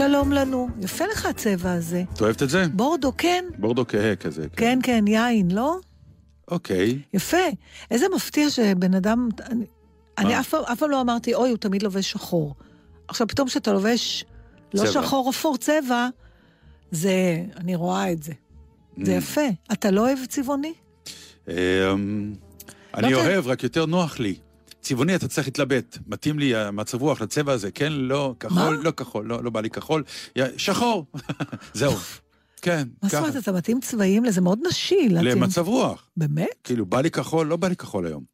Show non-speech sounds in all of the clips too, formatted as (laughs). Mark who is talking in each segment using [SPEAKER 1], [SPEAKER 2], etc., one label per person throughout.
[SPEAKER 1] שלום לנו.
[SPEAKER 2] יפה לך הצבע הזה.
[SPEAKER 1] את אוהבת את זה?
[SPEAKER 2] בורדו, כן?
[SPEAKER 1] בורדו כהה כזה.
[SPEAKER 2] כן, כן, יין, לא?
[SPEAKER 1] אוקיי.
[SPEAKER 2] יפה. איזה מפתיע שבן אדם... אני, אני אף, אף פעם לא אמרתי, אוי, הוא תמיד לובש שחור. עכשיו, פתאום כשאתה לובש לא
[SPEAKER 1] צבע.
[SPEAKER 2] שחור אפור צבע, זה... אני רואה את זה. זה
[SPEAKER 1] Mm.
[SPEAKER 2] יפה. אתה לא אוהב צבעוני?
[SPEAKER 1] אמ, אני
[SPEAKER 2] לא,
[SPEAKER 1] אוהב, רק יותר נוח לי. צבעוני אתה צריך להתלבט. מתאים לי המצב רוח לצבע הזה, כן, לא, כחול,
[SPEAKER 2] מה?
[SPEAKER 1] לא כחול, לא, לא בא לי כחול. שחור. (laughs) זהו. כן,
[SPEAKER 2] מה זאת. אומרת, אתה מתאים צבעים לזה מאוד נשי.
[SPEAKER 1] למצב רוח.
[SPEAKER 2] באמת?
[SPEAKER 1] כאילו, בא לי כחול, לא בא לי כחול היום.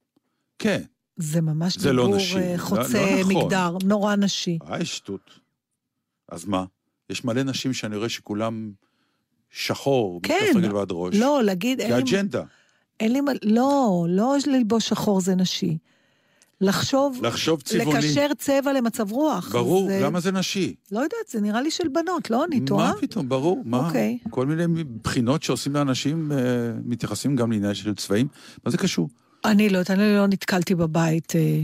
[SPEAKER 1] כן.
[SPEAKER 2] זה ממש
[SPEAKER 1] זה לא
[SPEAKER 2] דיבור
[SPEAKER 1] נשי.
[SPEAKER 2] אה,
[SPEAKER 1] לא-
[SPEAKER 2] חוצה
[SPEAKER 1] לא נכון.
[SPEAKER 2] מגדר, נורא נשי.
[SPEAKER 1] איי, שטות. אז מה? יש מלא נשים שאני רואה שכולם שחור,
[SPEAKER 2] כן.
[SPEAKER 1] מכף רגל ועד ראש.
[SPEAKER 2] לא, להגיד, אין
[SPEAKER 1] זה
[SPEAKER 2] לי...
[SPEAKER 1] אג'נדה.
[SPEAKER 2] אין לי מה... לא, לא ללבוש שחור זה נשי. לחשוב,
[SPEAKER 1] לחשוב צבעוני.
[SPEAKER 2] לקשר צבע למצב רוח.
[SPEAKER 1] ברור,
[SPEAKER 2] זה...
[SPEAKER 1] למה זה נשי?
[SPEAKER 2] לא יודעת, זה נראה לי של בנות, לא? אני טועה?
[SPEAKER 1] מה פתאום, ברור, מה?
[SPEAKER 2] אוקיי.
[SPEAKER 1] כל מיני בחינות שעושים לאנשים, אה, מתייחסים גם לעניין של צבעים. מה זה קשור?
[SPEAKER 2] אני לא יודעת, אני לא נתקלתי בבית. אה,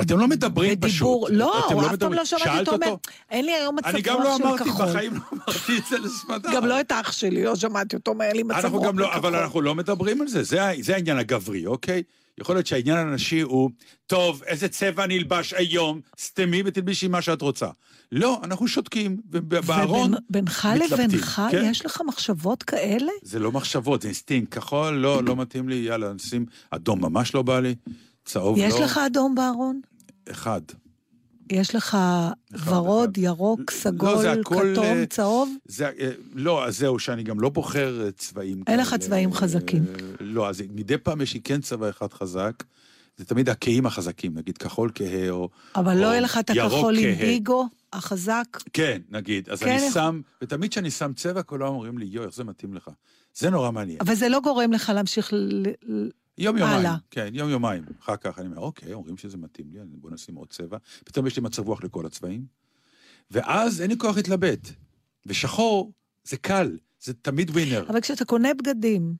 [SPEAKER 1] אתם לא מדברים פשוט.
[SPEAKER 2] בדיבור, לא,
[SPEAKER 1] אתם
[SPEAKER 2] אף פעם. לא שמעתי אותו אומר? אין לי היום מצב
[SPEAKER 1] אני גם
[SPEAKER 2] רוח
[SPEAKER 1] לא
[SPEAKER 2] של
[SPEAKER 1] אמרתי,
[SPEAKER 2] כחול.
[SPEAKER 1] בחיים לא אמרתי את זה לסמדר.
[SPEAKER 2] גם לא את אח שלי, לא שמעתי אותו אומר, אין לי מצב רוח
[SPEAKER 1] לא,
[SPEAKER 2] של
[SPEAKER 1] אבל
[SPEAKER 2] כחול.
[SPEAKER 1] אנחנו לא מדברים על זה, זה, זה העניין הגברי, אוקיי? יכול להיות שהעניין הנשי הוא, טוב, איזה צבע אני אלבש היום, סתמי ותלבישי מה שאת רוצה. לא, אנחנו שותקים, ובארון מתלבטים,
[SPEAKER 2] לבינך,
[SPEAKER 1] כן.
[SPEAKER 2] יש לך מחשבות כאלה?
[SPEAKER 1] זה לא מחשבות, זה אינסטינקט. כחול, לא, לא מתאים לי, יאללה, נשים אדום ממש לא בא לי, צהוב לא.
[SPEAKER 2] יש לך אדום בארון?
[SPEAKER 1] אחד.
[SPEAKER 2] יש לך ורוד, ירוק,
[SPEAKER 1] לא,
[SPEAKER 2] סגול,
[SPEAKER 1] זה הכל,
[SPEAKER 2] כתום,
[SPEAKER 1] אה,
[SPEAKER 2] צהוב?
[SPEAKER 1] זה, אה, לא, אז זהו, שאני גם לא בוחר אה, צבעים
[SPEAKER 2] אין לך. צבעים חזקים.
[SPEAKER 1] לא, אז מדי פעם יש לי כן צבע אחד חזק. זה תמיד הכהים החזקים, נגיד כחול כהה או...
[SPEAKER 2] אבל לא
[SPEAKER 1] או
[SPEAKER 2] יהיה לך את הכחול
[SPEAKER 1] כהה.
[SPEAKER 2] אינדיגו, החזק?
[SPEAKER 1] כן, נגיד. אז
[SPEAKER 2] כן,
[SPEAKER 1] אני שם, ותמיד כשאני שם צבע, כולם אומרים לי, יואי, איך זה מתאים לך. זה נורא מעניין.
[SPEAKER 2] אבל זה לא גורם לך להמשיך ל... ל-
[SPEAKER 1] יום יומיים,
[SPEAKER 2] הלאה.
[SPEAKER 1] כן, יום יומיים. אחר כך אני אומר, אוקיי, אומרים שזה מתאים לי, בוא נשים עוד צבע. פתאום יש לי מצב רוח לכל הצבעים. ואז אין לי כוח להתלבט. ושחור זה קל, זה תמיד ווינר.
[SPEAKER 2] אבל כשאתה קונה בגדים,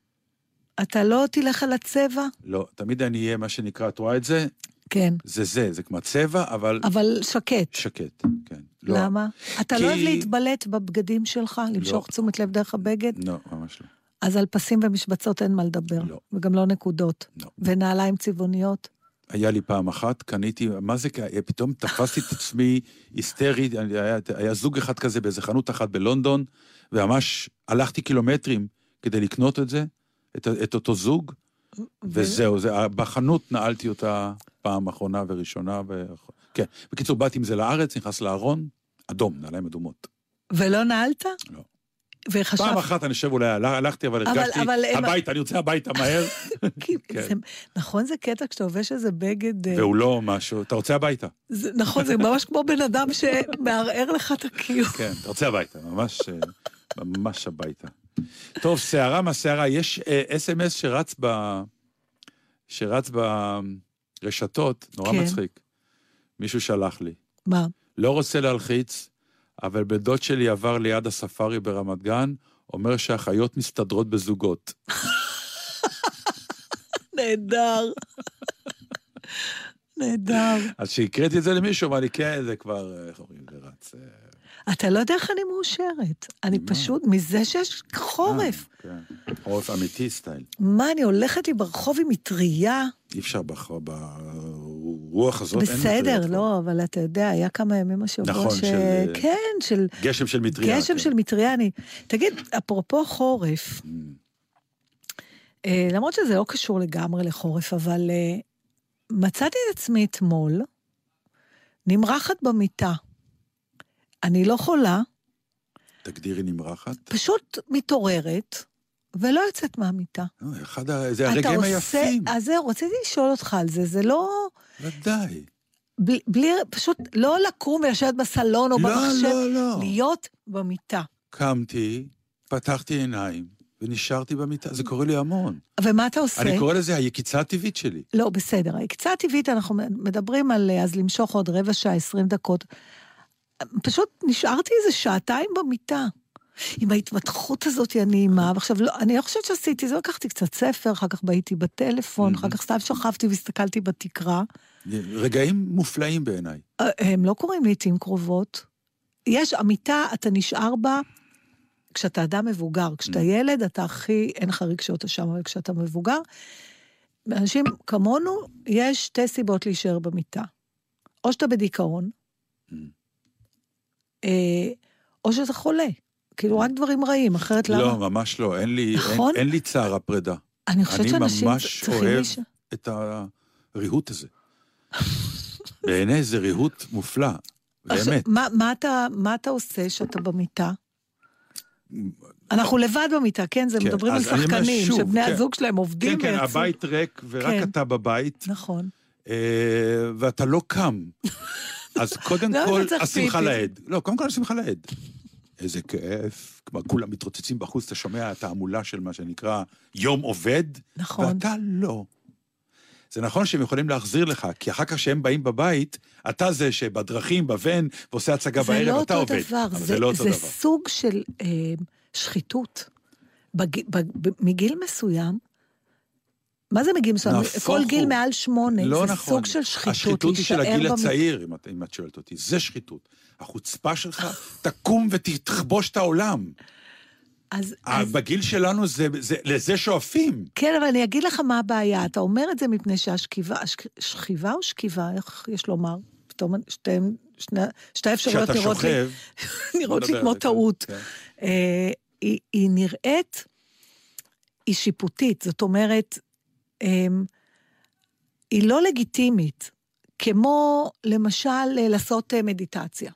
[SPEAKER 2] אתה לא תלך על הצבע?
[SPEAKER 1] לא, תמיד אני אהיה מה שנקרא, את רואה את זה?
[SPEAKER 2] כן.
[SPEAKER 1] זה זה, זה כמו צבע, אבל
[SPEAKER 2] אבל שקט.
[SPEAKER 1] שקט, כן. לא,
[SPEAKER 2] למה? אתה
[SPEAKER 1] כי-
[SPEAKER 2] לא אוהב להתבלט בבגדים שלך? למשוך תשומת לב דרך הבגד?
[SPEAKER 1] לא, ממש לא.
[SPEAKER 2] אז על פסים ומשבצות אין מה לדבר.
[SPEAKER 1] לא.
[SPEAKER 2] וגם לא נקודות.
[SPEAKER 1] לא.
[SPEAKER 2] ונעליים צבעוניות?
[SPEAKER 1] היה לי פעם אחת, קניתי, מה זה, פתאום תפסתי את עצמי היסטרי, היה, היה זוג אחד כזה באיזה חנות אחת בלונדון, וממש הלכתי קילומטרים כדי לקנות את זה, את, את אותו זוג, וזהו, זה, בחנות נעלתי אותה פעם אחרונה וראשונה, ו... כן. בקיצור, באתי עם זה לארץ, נכנס לארון, אדום, נעליים אדומות.
[SPEAKER 2] ולא נעלת?
[SPEAKER 1] לא.
[SPEAKER 2] וחשבת...
[SPEAKER 1] פעם אחת אני חושב אולי הלכתי, אבל
[SPEAKER 2] אבל-
[SPEAKER 1] הרגשתי,
[SPEAKER 2] אבל הם-
[SPEAKER 1] הביתה, אני רוצה הביתה מהר, (laughs)
[SPEAKER 2] כי
[SPEAKER 1] כן.
[SPEAKER 2] זה, נכון זה קטע כשאתה לובש איזה בגד... אה,
[SPEAKER 1] והוא לא משהו, אתה רוצה הביתה.
[SPEAKER 2] זה, נכון, זה ממש כמו בן אדם שמערער לך את הקיום.
[SPEAKER 1] כן, אתה רוצה הביתה, ממש, אה, ממש הביתה. טוב, שערה מהשערה, יש אס.אם.אס שרץ ב... שרץ ברשתות, נורא
[SPEAKER 2] כן.
[SPEAKER 1] מצחיק. מישהו שלח לי.
[SPEAKER 2] מה?
[SPEAKER 1] לא רוצה להלחיץ, אבל בן דוד שלי עבר ליד הספארי ברמת גן, אומר שהחיות מסתדרות בזוגות.
[SPEAKER 2] נהדר. נהדר.
[SPEAKER 1] אז כשהקראתי את זה למישהו, אמר לי, כן, זה כבר, איך אומרים, זה רץ. אה,
[SPEAKER 2] אתה לא יודע איך אני מאושרת. אני? פשוט, מזה שיש חורף.
[SPEAKER 1] כן, חורף אמיתי סטייל.
[SPEAKER 2] מה, אני הולכת לי ברחוב עם מטריה?
[SPEAKER 1] אי אפשר ברוח הזאת,
[SPEAKER 2] בסדר. לא, אבל אתה יודע, היה כמה ימים השבוע
[SPEAKER 1] נכון,
[SPEAKER 2] ש...
[SPEAKER 1] של-
[SPEAKER 2] כן, של...
[SPEAKER 1] גשם של מטריה.
[SPEAKER 2] גשם
[SPEAKER 1] כן.
[SPEAKER 2] של מטריה. אני... תגיד, אפרופו חורף,
[SPEAKER 1] Mm.
[SPEAKER 2] אה, למרות שזה לא קשור לגמרי לחורף, אבל אה, מצאתי את עצמי אתמול נמרחת במיטה. אני לא חולה,
[SPEAKER 1] תגדירי נמרחת.
[SPEAKER 2] פשוט מתעוררת ולא יוצאת מהמיטה.
[SPEAKER 1] אה, אחד ה... זה הרגעים היפים.
[SPEAKER 2] אז זהו, רציתי לשאול אותך על זה, זה לא...
[SPEAKER 1] ודאי.
[SPEAKER 2] בלי, בלי פשוט לא לקום ולשבת בסלון או
[SPEAKER 1] לא,
[SPEAKER 2] במחשב,
[SPEAKER 1] לא, לא.
[SPEAKER 2] להיות במיטה.
[SPEAKER 1] קמתי, פתחתי עיניים, ונשארתי במיטה. זה קורה לי המון.
[SPEAKER 2] ומה אתה עושה?
[SPEAKER 1] אני קורא לזה היקיצה הטבעית שלי.
[SPEAKER 2] לא, בסדר. הקצה הטבעית, אנחנו מדברים על אז למשוך עוד רבע שעה, עשרים דקות. פשוט נשארתי איזה שעתיים במיטה. עם ההתמתחות הזאת הנעימה, ועכשיו, לא, אני לא חושבת שעשיתי זה, לקחתי קצת ספר, אחר כך בהיתי בטלפון, אחר כך סתם שכבתי והסתכלתי בתקרה.
[SPEAKER 1] רגעים מופלאים בעיניי.
[SPEAKER 2] אה, הם לא קורים לעיתים קרובות. יש, המיטה, אתה נשאר בה כשאתה אדם מבוגר. כשאתה ילד, אתה הכי, אין לך רגשות אשם, אבל כשאתה מבוגר, אנשים כמונו, יש שתי סיבות להישאר במיטה. או שאתה בדיכאון, אה, או שאתה חולה. כאילו, רק דברים רעים, אחרת למה?
[SPEAKER 1] לא, ממש לא. אין לי,
[SPEAKER 2] נכון?
[SPEAKER 1] אין, אין לי צער הפרידה.
[SPEAKER 2] אני חושבת שאנשים
[SPEAKER 1] אני ממש
[SPEAKER 2] צריכים
[SPEAKER 1] אוהב
[SPEAKER 2] להישאר.
[SPEAKER 1] את הריהוט הזה. בעיניי זה ריהוט מופלא, באמת.
[SPEAKER 2] מה, מה, אתה, מה אתה עושה כשאתה במיטה? אנחנו לבד במיטה, כן? זה
[SPEAKER 1] כן,
[SPEAKER 2] מדברים על שחקנים,
[SPEAKER 1] שוב,
[SPEAKER 2] שבני
[SPEAKER 1] כן.
[SPEAKER 2] הזוג שלהם
[SPEAKER 1] כן,
[SPEAKER 2] עובדים
[SPEAKER 1] כן,
[SPEAKER 2] ויצאו-
[SPEAKER 1] הבית ריק, ורק
[SPEAKER 2] כן.
[SPEAKER 1] אתה בבית,
[SPEAKER 2] נכון.
[SPEAKER 1] אה, ואתה לא קם. (laughs) אז קודם
[SPEAKER 2] למה
[SPEAKER 1] כל,
[SPEAKER 2] אתה צריך
[SPEAKER 1] השמחה? לאיד. לא, קודם כל השמחה לאיד. איזה כיף. כלומר, כולם מתרוצצים בחוץ, אתה שומע את ההמולה של מה שנקרא יום עובד,
[SPEAKER 2] נכון.
[SPEAKER 1] ואתה לא. זה נכון שהם יכולים להחזיר לך, כי אחר כך כשהם באים בבית, אתה זה שבדרכים, בוון, ועושה הצגה
[SPEAKER 2] זה
[SPEAKER 1] בערב,
[SPEAKER 2] לא
[SPEAKER 1] אתה
[SPEAKER 2] אותו
[SPEAKER 1] עובד.
[SPEAKER 2] דבר, זה,
[SPEAKER 1] זה לא אותו
[SPEAKER 2] זה
[SPEAKER 1] דבר.
[SPEAKER 2] סוג של אה, שחיתות. בג, בג, ב, מגיל מסוים, מה זה מגיל מסוים? כל גיל
[SPEAKER 1] הוא.
[SPEAKER 2] מעל שמונה,
[SPEAKER 1] לא
[SPEAKER 2] זה
[SPEAKER 1] נכון.
[SPEAKER 2] סוג של שחיתות,
[SPEAKER 1] השחיתות היא של הגיל
[SPEAKER 2] במ-
[SPEAKER 1] הצעיר, אם את, אם את שואלת אותי. זה שחיתות. החוצפה שלך, תקום ותכבוש את העולם.
[SPEAKER 2] אז,
[SPEAKER 1] אה,
[SPEAKER 2] אז
[SPEAKER 1] בגיל שלנו זה, זה, לזה שואפים.
[SPEAKER 2] כן, אבל אני אגיד לך מה הבעיה. אתה אומר את זה מפני שהשכיבה, השכ- שכיבה או שכיבה, איך יש לומר? פתאום שתיהן, שני, שתי האפשרויות
[SPEAKER 1] כשאתה
[SPEAKER 2] נראות לי,
[SPEAKER 1] שוכב... (laughs)
[SPEAKER 2] נראות
[SPEAKER 1] בוא
[SPEAKER 2] לי כמו
[SPEAKER 1] זה,
[SPEAKER 2] טעות.
[SPEAKER 1] כן.
[SPEAKER 2] אה, היא, היא נראית, היא שיפוטית, זאת אומרת, אה, היא לא לגיטימית, כמו למשל לעשות אה, מדיטציה.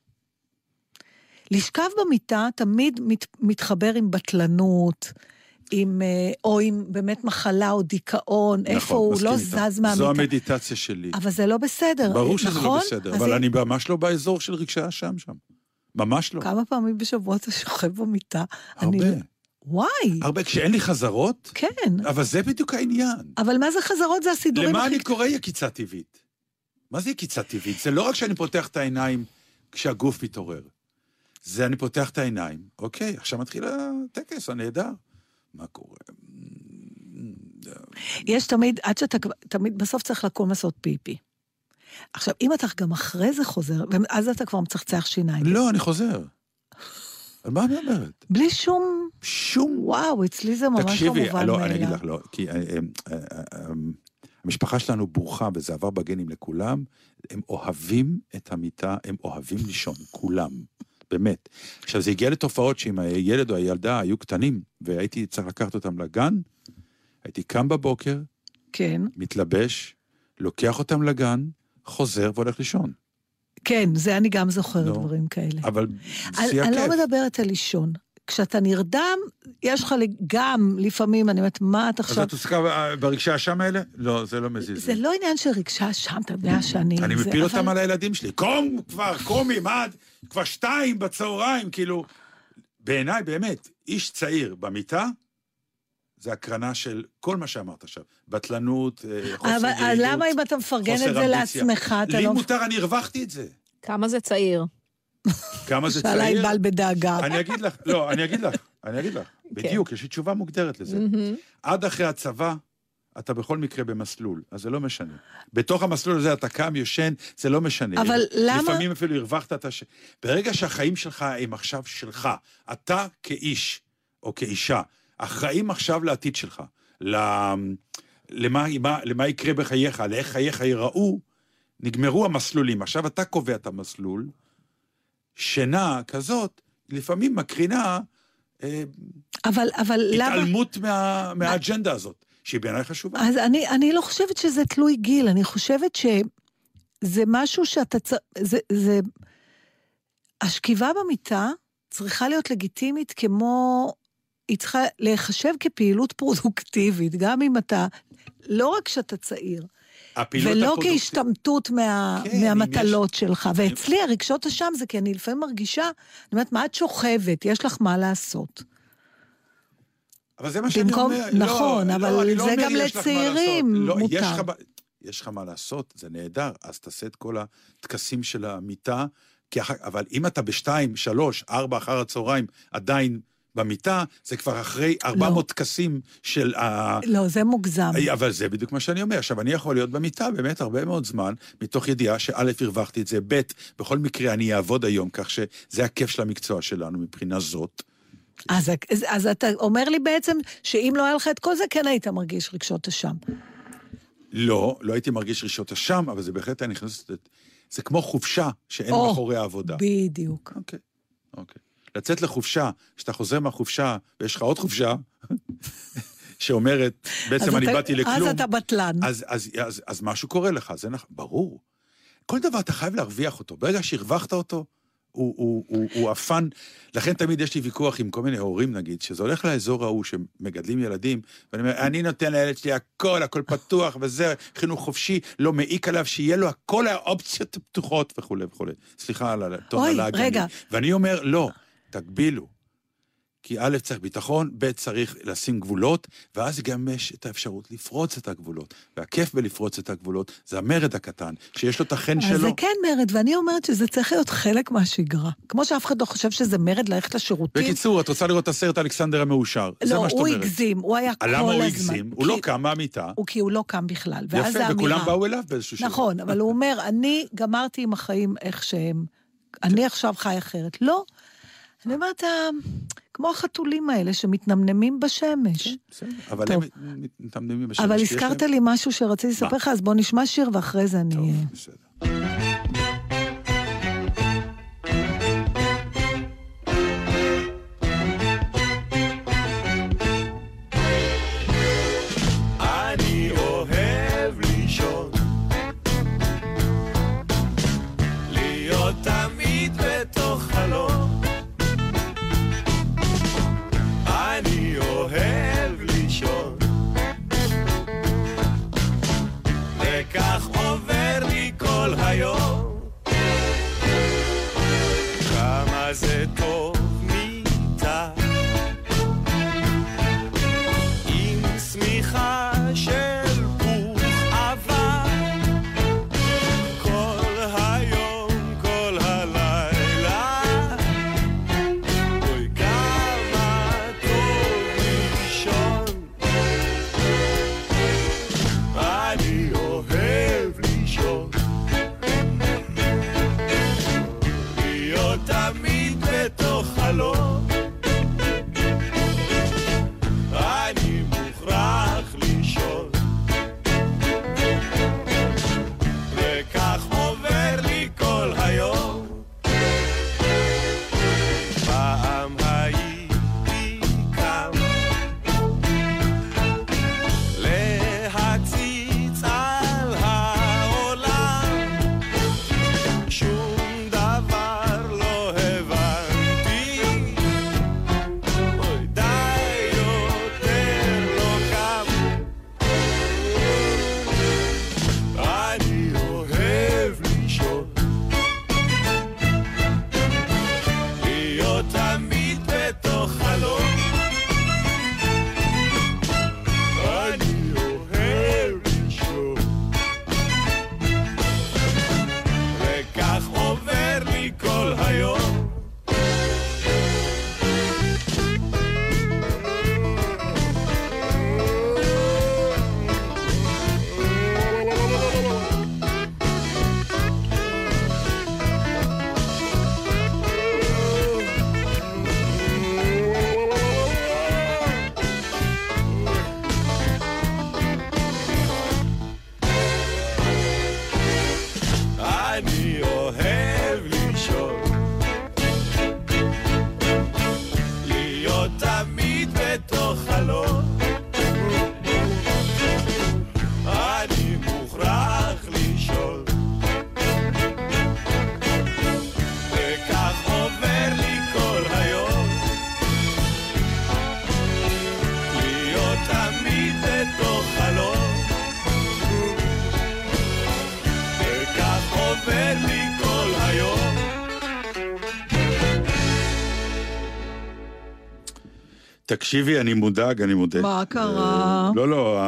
[SPEAKER 2] לשכב במיטה תמיד מת, מתחבר עם בטלנות, עם, אה, או עם באמת מחלה או דיכאון, איפה
[SPEAKER 1] נכון,
[SPEAKER 2] הוא
[SPEAKER 1] מסכים
[SPEAKER 2] לא
[SPEAKER 1] איתך.
[SPEAKER 2] זז מהמיטה.
[SPEAKER 1] זו המדיטציה שלי.
[SPEAKER 2] אבל זה לא בסדר,
[SPEAKER 1] ברור שזה
[SPEAKER 2] נכון?
[SPEAKER 1] לא בסדר,
[SPEAKER 2] אז
[SPEAKER 1] אבל
[SPEAKER 2] היא-
[SPEAKER 1] אני ממש לא באזור של רגשי האשם שם. ממש לא.
[SPEAKER 2] כמה פעמים בשבוע אתה שוכב במיטה? אני...
[SPEAKER 1] הרבה.
[SPEAKER 2] וואי,
[SPEAKER 1] הרבה. כשאין לי חזרות,
[SPEAKER 2] כן.
[SPEAKER 1] אבל זה בדיוק העניין.
[SPEAKER 2] אבל מה זה חזרות? זה הסידורים
[SPEAKER 1] למה
[SPEAKER 2] הכי...
[SPEAKER 1] אני קורא יקיצה טבעית? מה זה יקיצה טבעית? זה לא רק שאני פותח את העיניים כשהגוף מתעורר. זה אני פותח את העיניים, אוקיי, עכשיו מתחיל הטקס הנהדר. מה קורה?
[SPEAKER 2] יש תמיד, עד שאתה, תמיד, בסוף צריך לקום לעשות פיפי. עכשיו, אם אתה גם אחרי זה חוזר, ואז אתה כבר מצחצח שיניים.
[SPEAKER 1] לא, אני חוזר. על מה את מדברת?
[SPEAKER 2] בלי שום...
[SPEAKER 1] שום...
[SPEAKER 2] וואו, אצלי זה ממש לא
[SPEAKER 1] תקשיבי,
[SPEAKER 2] מובן
[SPEAKER 1] לא,
[SPEAKER 2] מאליו.
[SPEAKER 1] אני אגיד לך, לא, כי אה, אה, אה, המשפחה שלנו ברוכה, וזה עבר בגנים לכולם, הם אוהבים את המיטה, הם אוהבים לישון, כולם, באמת. עכשיו, זה הגיע לתופעות שאם הילד או הילדה היו קטנים, והייתי צריך לקחת אותם לגן, הייתי קם בבוקר,
[SPEAKER 2] כן,
[SPEAKER 1] מתלבש, לוקח אותם לגן, חוזר והולך לישון.
[SPEAKER 2] כן, זה אני גם זוכרת
[SPEAKER 1] נו.
[SPEAKER 2] דברים כאלה.
[SPEAKER 1] אבל
[SPEAKER 2] אני,
[SPEAKER 1] שיא
[SPEAKER 2] אני
[SPEAKER 1] הכיף.
[SPEAKER 2] לא מדברת על לישון. כשאתה נרדם, יש לך גם, לפעמים, אני אומרת, מה את
[SPEAKER 1] אז
[SPEAKER 2] עכשיו...
[SPEAKER 1] את עוסקה ב- ברגשי האשם האלה? לא, זה לא מזיז.
[SPEAKER 2] זה
[SPEAKER 1] לי.
[SPEAKER 2] לא עניין של רגשה שם, אתה יודע שאני...
[SPEAKER 1] אני מפיל
[SPEAKER 2] אבל-
[SPEAKER 1] אותם על הילדים שלי. קום כבר, קומי, מה את? כבר שתיים בצהריים, כאילו... בעיניי, באמת, איש צעיר במיטה, זה הקרנה של כל מה שאמרת עכשיו. בטלנות, אה, חוסר
[SPEAKER 2] אבל
[SPEAKER 1] יעילות,
[SPEAKER 2] למה אם אתה מפרגן את
[SPEAKER 1] חוסר
[SPEAKER 2] זה
[SPEAKER 1] אמביציה.
[SPEAKER 2] לעצמך, אתה
[SPEAKER 1] לי
[SPEAKER 2] לא...
[SPEAKER 1] מותר, אני הרווחתי את זה.
[SPEAKER 3] כמה זה צעיר?
[SPEAKER 1] כמה זה
[SPEAKER 2] שאלה
[SPEAKER 1] צעיר?
[SPEAKER 2] ענבל בדאגה.
[SPEAKER 1] אני אגיד לך, לא, אני אגיד לך, אני אגיד לך. (laughs) בדיוק, יש לי תשובה מוגדרת לזה. עד אחרי הצבא, אתה בכל מקרה במסלול, אז זה לא משנה. בתוך המסלול הזה אתה קם, יושן, זה לא משנה.
[SPEAKER 2] אבל למה-
[SPEAKER 1] לפעמים אפילו הרווחת את הש... ברגע שהחיים שלך הם עכשיו שלך, אתה כאיש או כאישה, אחראים עכשיו לעתיד שלך. למה, למה, למה יקרה בחייך, לאיך חייך ייראו, נגמרו המסלולים. עכשיו אתה קובע את המסלול, שינה כזאת, לפעמים מקרינה אה,
[SPEAKER 2] אבל, אבל למה...
[SPEAKER 1] התעלמות מה, מהאג'נדה הזאת. שהיא בעיניי חשובה.
[SPEAKER 2] אז אני, אני לא חושבת שזה תלוי גיל, אני חושבת שזה משהו שאתה צריך... זה, זה... השכיבה במיטה צריכה להיות לגיטימית כמו... היא צריכה להיחשב כפעילות פרודוקטיבית, גם אם אתה... לא רק שאתה צעיר, ולא
[SPEAKER 1] הפרודוקטיבית-
[SPEAKER 2] כהשתמטות מה,
[SPEAKER 1] כן,
[SPEAKER 2] מהמטלות
[SPEAKER 1] יש-
[SPEAKER 2] שלך. ואצלי הרגשות אשם זה כי אני לפעמים מרגישה, אני אומרת, מה את שוכבת? יש לך מה לעשות.
[SPEAKER 1] אבל זה מה שאני
[SPEAKER 2] במקום-
[SPEAKER 1] אומר.
[SPEAKER 2] נכון,
[SPEAKER 1] לא,
[SPEAKER 2] אבל
[SPEAKER 1] לא, לא
[SPEAKER 2] זה
[SPEAKER 1] אומר
[SPEAKER 2] גם לצעירים.
[SPEAKER 1] לא,
[SPEAKER 2] מותר.
[SPEAKER 1] יש לך, מה- יש לך מה לעשות, זה נהדר, אז תעשה את כל הטקסים של המיטה, כי אבל אם אתה בשתיים, שלוש, ארבע אחר הצהריים עדיין במיטה, זה כבר אחרי 400 טקסים של ה...
[SPEAKER 2] לא, זה מוגזם.
[SPEAKER 1] אבל זה בדיוק מה שאני אומר. עכשיו, אני יכול להיות במיטה באמת הרבה מאוד זמן, מתוך ידיעה שא', הרווחתי את זה, ב', בכל מקרה אני אעבוד היום, כך שזה הכיף של המקצוע שלנו מבחינה זאת.
[SPEAKER 2] אז, אז, אז אתה אומר לי בעצם שאם לא היה לך את כל זה, כן היית מרגיש רגשות אשם.
[SPEAKER 1] לא, לא הייתי מרגיש רשות אשם, אבל זה בהחלט היה נכנס... זה כמו חופשה שאין מאחורי העבודה.
[SPEAKER 2] בדיוק.
[SPEAKER 1] אוקיי, אוקיי. לצאת לחופשה, כשאתה חוזר מהחופשה ויש לך עוד חופשה, (laughs) שאומרת, בעצם אני
[SPEAKER 2] אתה-
[SPEAKER 1] באתי לכלום,
[SPEAKER 2] אז אתה בטלן.
[SPEAKER 1] אז, אז, אז, אז משהו קורה לך, זה נכון, ברור. כל דבר אתה חייב להרוויח אותו. ברגע שהרווחת אותו, הוא, הוא, הוא, הוא אפן. לכן תמיד יש לי ויכוח עם כל מיני הורים, נגיד, שזה הולך לאזור ההוא שמגדלים ילדים, ואני אומר, אני נותן לילד שלי הכל, הכל פתוח, וזה, חינוך חופשי, לא מעיק עליו, שיהיה לו הכל האופציות הפתוחות וכולי וכולי. סליחה על הטון
[SPEAKER 2] אוי,
[SPEAKER 1] הלעגני.
[SPEAKER 2] רגע.
[SPEAKER 1] ואני אומר, לא, תגבילו. כי א', צריך ביטחון, ב', צריך לשים גבולות, ואז גם יש את האפשרות לפרוץ את הגבולות. והכיף בלפרוץ את הגבולות זה המרד הקטן, שיש לו את החן
[SPEAKER 2] אז
[SPEAKER 1] שלו.
[SPEAKER 2] זה כן מרד, ואני אומרת שזה צריך להיות חלק מהשגרה. כמו שאף אחד לא חושב שזה מרד ללכת לשירותים.
[SPEAKER 1] בקיצור, את רוצה לראות את הסרט אלכסנדר המאושר. זה
[SPEAKER 2] לא,
[SPEAKER 1] מה שאת
[SPEAKER 2] הוא
[SPEAKER 1] אומרת.
[SPEAKER 2] הגזים, הוא היה כל הזמן.
[SPEAKER 1] למה הוא הגזים? הוא לא קם מהמיטה.
[SPEAKER 2] הוא כי הוא לא קם בכלל. ואז
[SPEAKER 1] יפה,
[SPEAKER 2] זה אמירה.
[SPEAKER 1] וכולם באו אליו באיזשהו שלב.
[SPEAKER 2] נכון, אבל הוא אומר, אני גמרתי עם החיים איך שהם. אני עכשיו חי אחרת. לא. אני אומרת, "אה, כמו החתולים האלה שמתנמנמים בשמש.
[SPEAKER 1] בסדר, אבל. הם מתעמדמים בשמש.
[SPEAKER 2] אבל הזכרת לי משהו שרציתי לספר לך, אז בוא נשמע שיר ואחרי זה אני...
[SPEAKER 1] טוב, בסדר. תקשיבי, אני מודאג, אני מודה.
[SPEAKER 2] מה קרה?
[SPEAKER 1] אה, לא, לא,